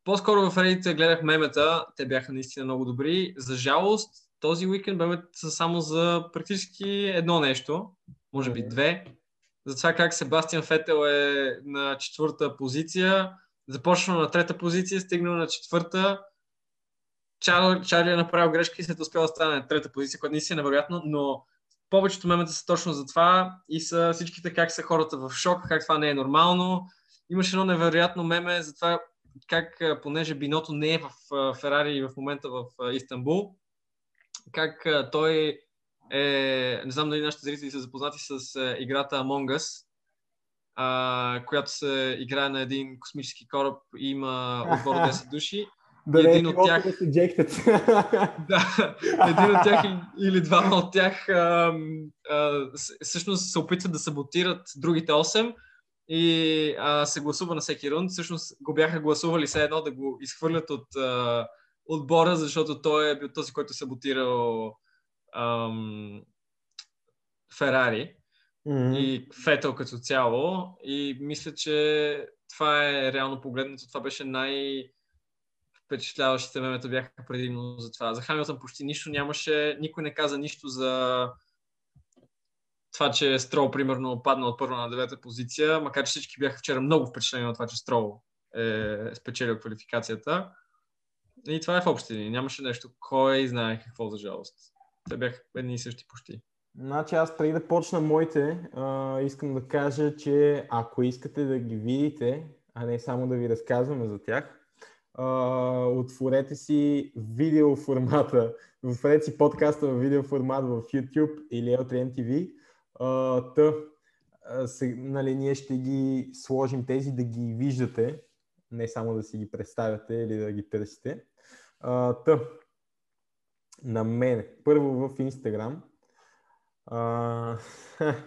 По-скоро в Reddit гледах мемета, те бяха наистина много добри. За жалост, този уикенд бе само за практически едно нещо, може би две. За това как Себастиан Фетел е на четвърта позиция, започна на трета позиция, стигнал на четвърта. Чар, Чарли е направил грешка и след успял да стане на трета позиция, което наистина е невероятно, но повечето мемета са точно за това и са всичките как са хората в шок, как това не е нормално. Имаше едно невероятно меме за това как, понеже биното не е в Ферари в момента в Истанбул, как а, той е, не знам дали нашите зрители са запознати с а, играта Among Us, а, която се играе на един космически кораб и има отбор 10 души. [LAUGHS] Да и един от тях... [LAUGHS] да, един от тях или двама от тях а, а, всъщност се опитват да саботират другите 8 и а, се гласува на всеки рунд. Всъщност го бяха гласували все едно да го изхвърлят от а, отбора, защото той е бил този, който е саботирал ам, Ферари mm-hmm. и Фетел като цяло. И мисля, че това е реално погледнато. Това беше най- впечатляващите мемета бяха предимно за това. За Хамилтън почти нищо нямаше, никой не каза нищо за това, че Строл, примерно, падна от първа на девета позиция, макар че всички бяха вчера много впечатлени от това, че Строл е спечелил квалификацията. И това е в общи. Нямаше нещо. Кой знае какво за жалост. Те бяха едни и същи почти. Значи аз преди да почна моите, а, искам да кажа, че ако искате да ги видите, а не само да ви разказваме за тях, а, отворете си видео формата, отворете си подкаста в видео формат в YouTube или L3M TV. А, та, а, се, нали, ние ще ги сложим тези да ги виждате, не само да си ги представяте или да ги търсите. А, та, на мен, първо в Instagram, а, [LAUGHS]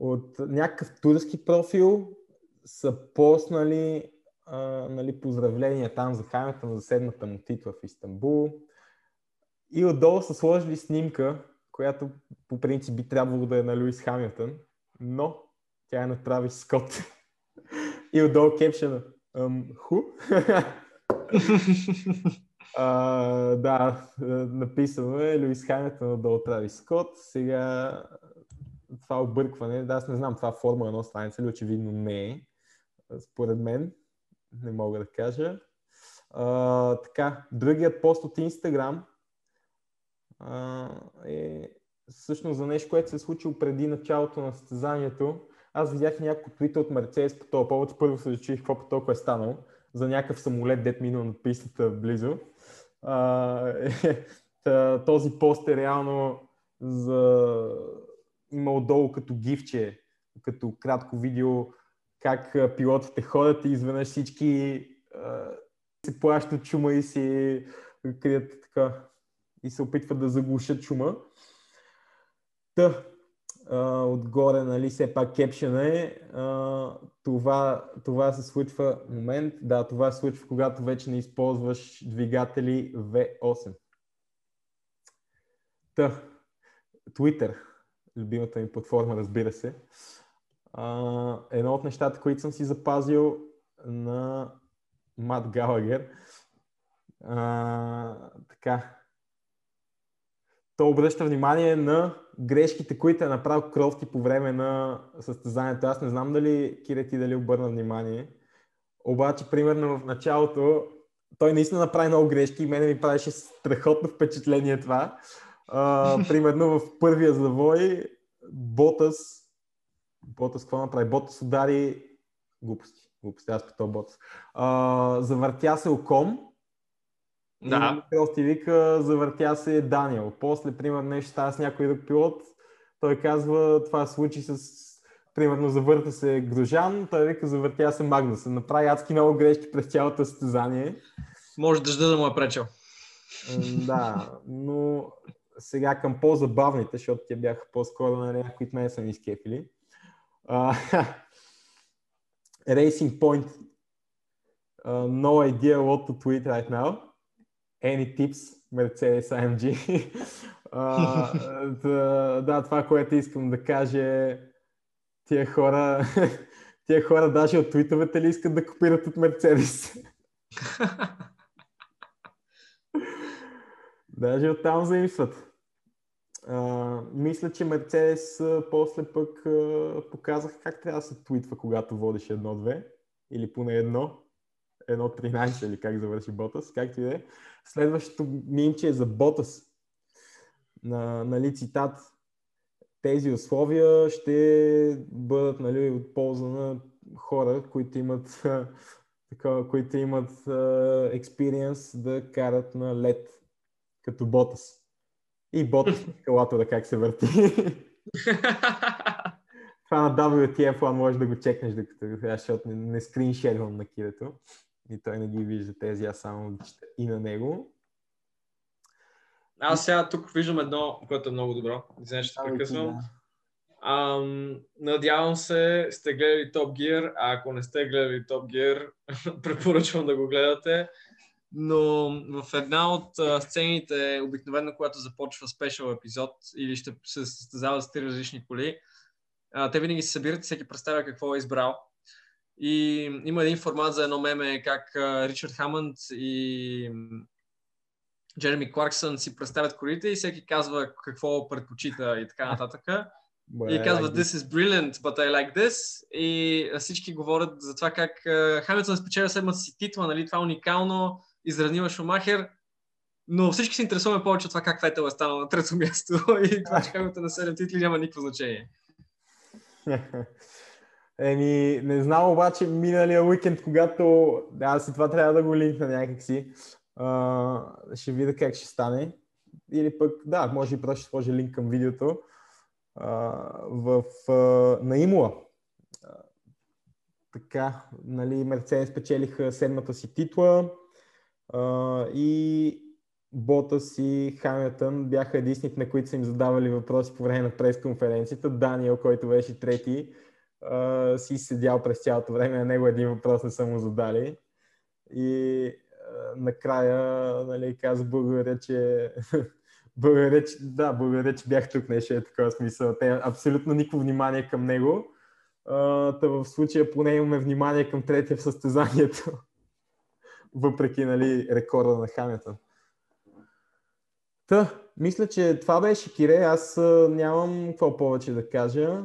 от някакъв турски профил са поснали а, нали, поздравления там за Хамилтън за седната му титла в Истанбул. И отдолу са сложили снимка, която по принцип би трябвало да е на Луис Хамилтън, но тя е направи Скот. [LAUGHS] И отдолу кепшена. Ху? [LAUGHS] [LAUGHS] Uh, да, написано е Луис Хамилтън отдолу Трави Скот. Сега това объркване, да, аз не знам това форма едно страница ли, очевидно не е. Според мен, не мога да кажа. Uh, така, другият пост от Инстаграм е всъщност за нещо, което се е случило преди началото на състезанието. Аз видях няколко твита от Мерцедес по този повод. Първо се зачуих какво по толкова е станало за някакъв самолет, дет минал на пистата близо. А, е, този пост е реално за... има отдолу като гифче, като кратко видео как пилотите ходят и изведнъж всички а, се плащат чума и си крият така и се опитват да заглушат шума. Та, а, отгоре, нали, все пак кепшена е. А, това, това се случва момент, да, това се случва, когато вече не използваш двигатели V8. Та, Twitter, любимата ми платформа, разбира се. А, едно от нещата, които съм си запазил на Мат Галагер. А, така. То обръща внимание на грешките, които е направил Крофти по време на състезанието. Аз не знам дали Кире ти дали обърна внимание. Обаче, примерно в началото, той наистина направи много грешки и мене ми правеше страхотно впечатление това. А, [LAUGHS] примерно в първия завой Ботас Ботас какво направи? Ботас удари глупости. Глупости, аз по Ботас. А, завъртя се оком да. И ти вика, завъртя се Даниел. После, примерно, нещо става с някой друг пилот. Той казва, това случи с примерно завърта се Грожан, той вика завъртя се Магнус. Направи адски много грешки през цялото състезание. Може дъжда да му е пречел. Да, но сега към по-забавните, защото те бяха по-скоро на някои които мен са ми изкепили. [LAUGHS] Racing Point. Uh, no idea what to tweet right now. Any tips, Mercedes AMG? да, [LAUGHS] да, това, което искам да кажа е тия хора, [LAUGHS] тия хора даже от твитовете ли искат да копират от Мерцедес? [LAUGHS] даже от там заимстват. Uh, мисля, че Мерцедес после пък uh, показах как трябва да се твитва, когато водиш едно-две или поне едно. Едно 13 или как завърши Ботас, както и да е. Следващото минче е за Ботас. На, нали, цитат. Тези условия ще бъдат нали, от полза на хора, които имат [LAUGHS] така, които имат експириенс да карат на лед като Ботас. И Ботас ескалатора как се върти. [LAUGHS] Това на WTF1 може да го чекнеш, докато защото не, не скриншервам на кидето и той не ги вижда тези, аз само чета и на него. Аз сега тук виждам едно, което е много добро. Извинявай, ще прекъсвам. Да. Ам, надявам се, сте гледали Top Gear, а ако не сте гледали Top Gear, [LAUGHS] препоръчвам да го гледате. Но в една от а, сцените, обикновено когато започва спешъл епизод или ще се състезава с три различни коли, а, те винаги се събират и всеки представя какво е избрал. И има един формат за едно меме, как Ричард Хамънд и Джереми Кларксън си представят колите и всеки казва какво предпочита и така нататък. и казва, like this is brilliant, but I like this. И всички говорят за това как Хамилтън спечеля седмата си титла, нали, това е уникално, изранива Шумахер. Но всички се интересуваме повече от това как Фетел е станал на трето [LAUGHS] място и това, че как на 7 титли няма никакво значение. [LAUGHS] Еми, не знам обаче миналия уикенд, когато аз и това трябва да го линкна някакси. А, ще видя как ще стане. Или пък, да, може и просто ще сложа линк към видеото. А, в, а, на Имула. така, нали, Мерцедес печелиха седмата си титла а, и Бота си Хамилтън бяха единствените, на които са им задавали въпроси по време на пресконференцията. Даниел, който беше трети, а, си седял през цялото време, на него един въпрос не са му задали. И а, накрая нали, каза благодаря, че [LAUGHS] благодаря, че, да, благодаря, че бях тук, нещо е такова смисъл. Те абсолютно никакво внимание към него. Та в случая поне имаме внимание към третия в състезанието. [LAUGHS] Въпреки нали, рекорда на Хамилтън. Та, мисля, че това беше Кире. Аз нямам какво повече да кажа.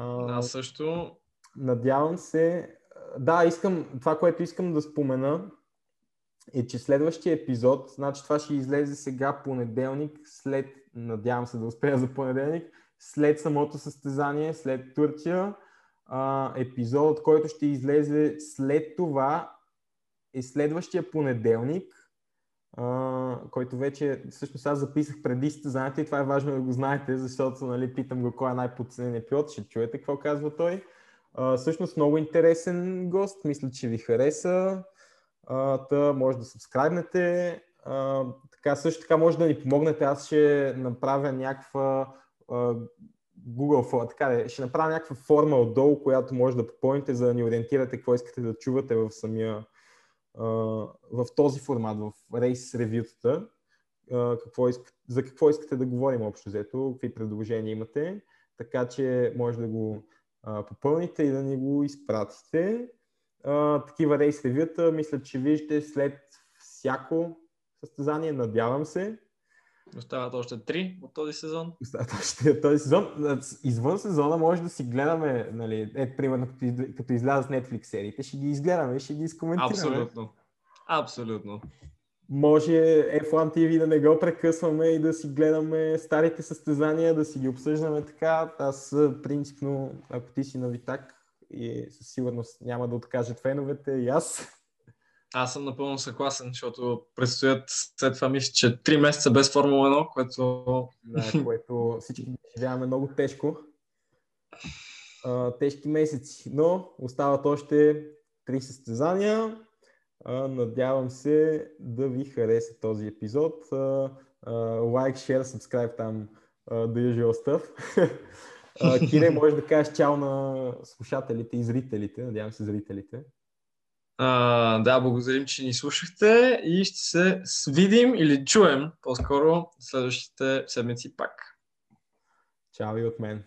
А, също. Надявам се. Да, искам, това, което искам да спомена е, че следващия епизод, значи това ще излезе сега понеделник, след, надявам се да успея за понеделник, след самото състезание, след Турция. А, епизодът, който ще излезе след това е следващия понеделник, Uh, който вече, всъщност аз записах преди състезанието и това е важно да го знаете, защото нали, питам го кой е най-подценен пилот, ще чуете какво казва той. Uh, всъщност много интересен гост, мисля, че ви хареса. Uh, та може да сабскрайбнете. Така, също така може да ни помогнете. Аз ще направя някаква Google, така ще направя някаква форма отдолу, която може да попълните, за да ни ориентирате какво искате да чувате в самия в този формат, в рейс ревютата, какво иск, за какво искате да говорим общо взето, какви предложения имате, така че може да го попълните и да ни го изпратите. Такива рейс ревюта, мисля, че виждате след всяко състезание, надявам се. Остават още три от този сезон. Остават още този сезон. Извън сезона може да си гледаме, нали, е, примерно като, като излязат Netflix сериите, ще ги изгледаме и ще ги изкоментираме. Абсолютно. Абсолютно. Може F1 TV да не го прекъсваме и да си гледаме старите състезания, да си ги обсъждаме така. Аз принципно, ако ти си на Витак, и със сигурност няма да откажат феновете и аз. Аз съм напълно съгласен, защото предстоят след това мисля, че 3 месеца без Формула 1, което... Да, което всички живяваме много тежко. А, тежки месеци, но остават още 3 състезания. А, надявам се да ви хареса този епизод. Лайк, шер, subscribe там, uh, the usual stuff. [LAUGHS] uh, Кире, може да кажеш чао на слушателите и зрителите. Надявам се зрителите. А, да, благодарим, че ни слушахте и ще се видим или чуем по-скоро следващите седмици пак. Чао и от мен.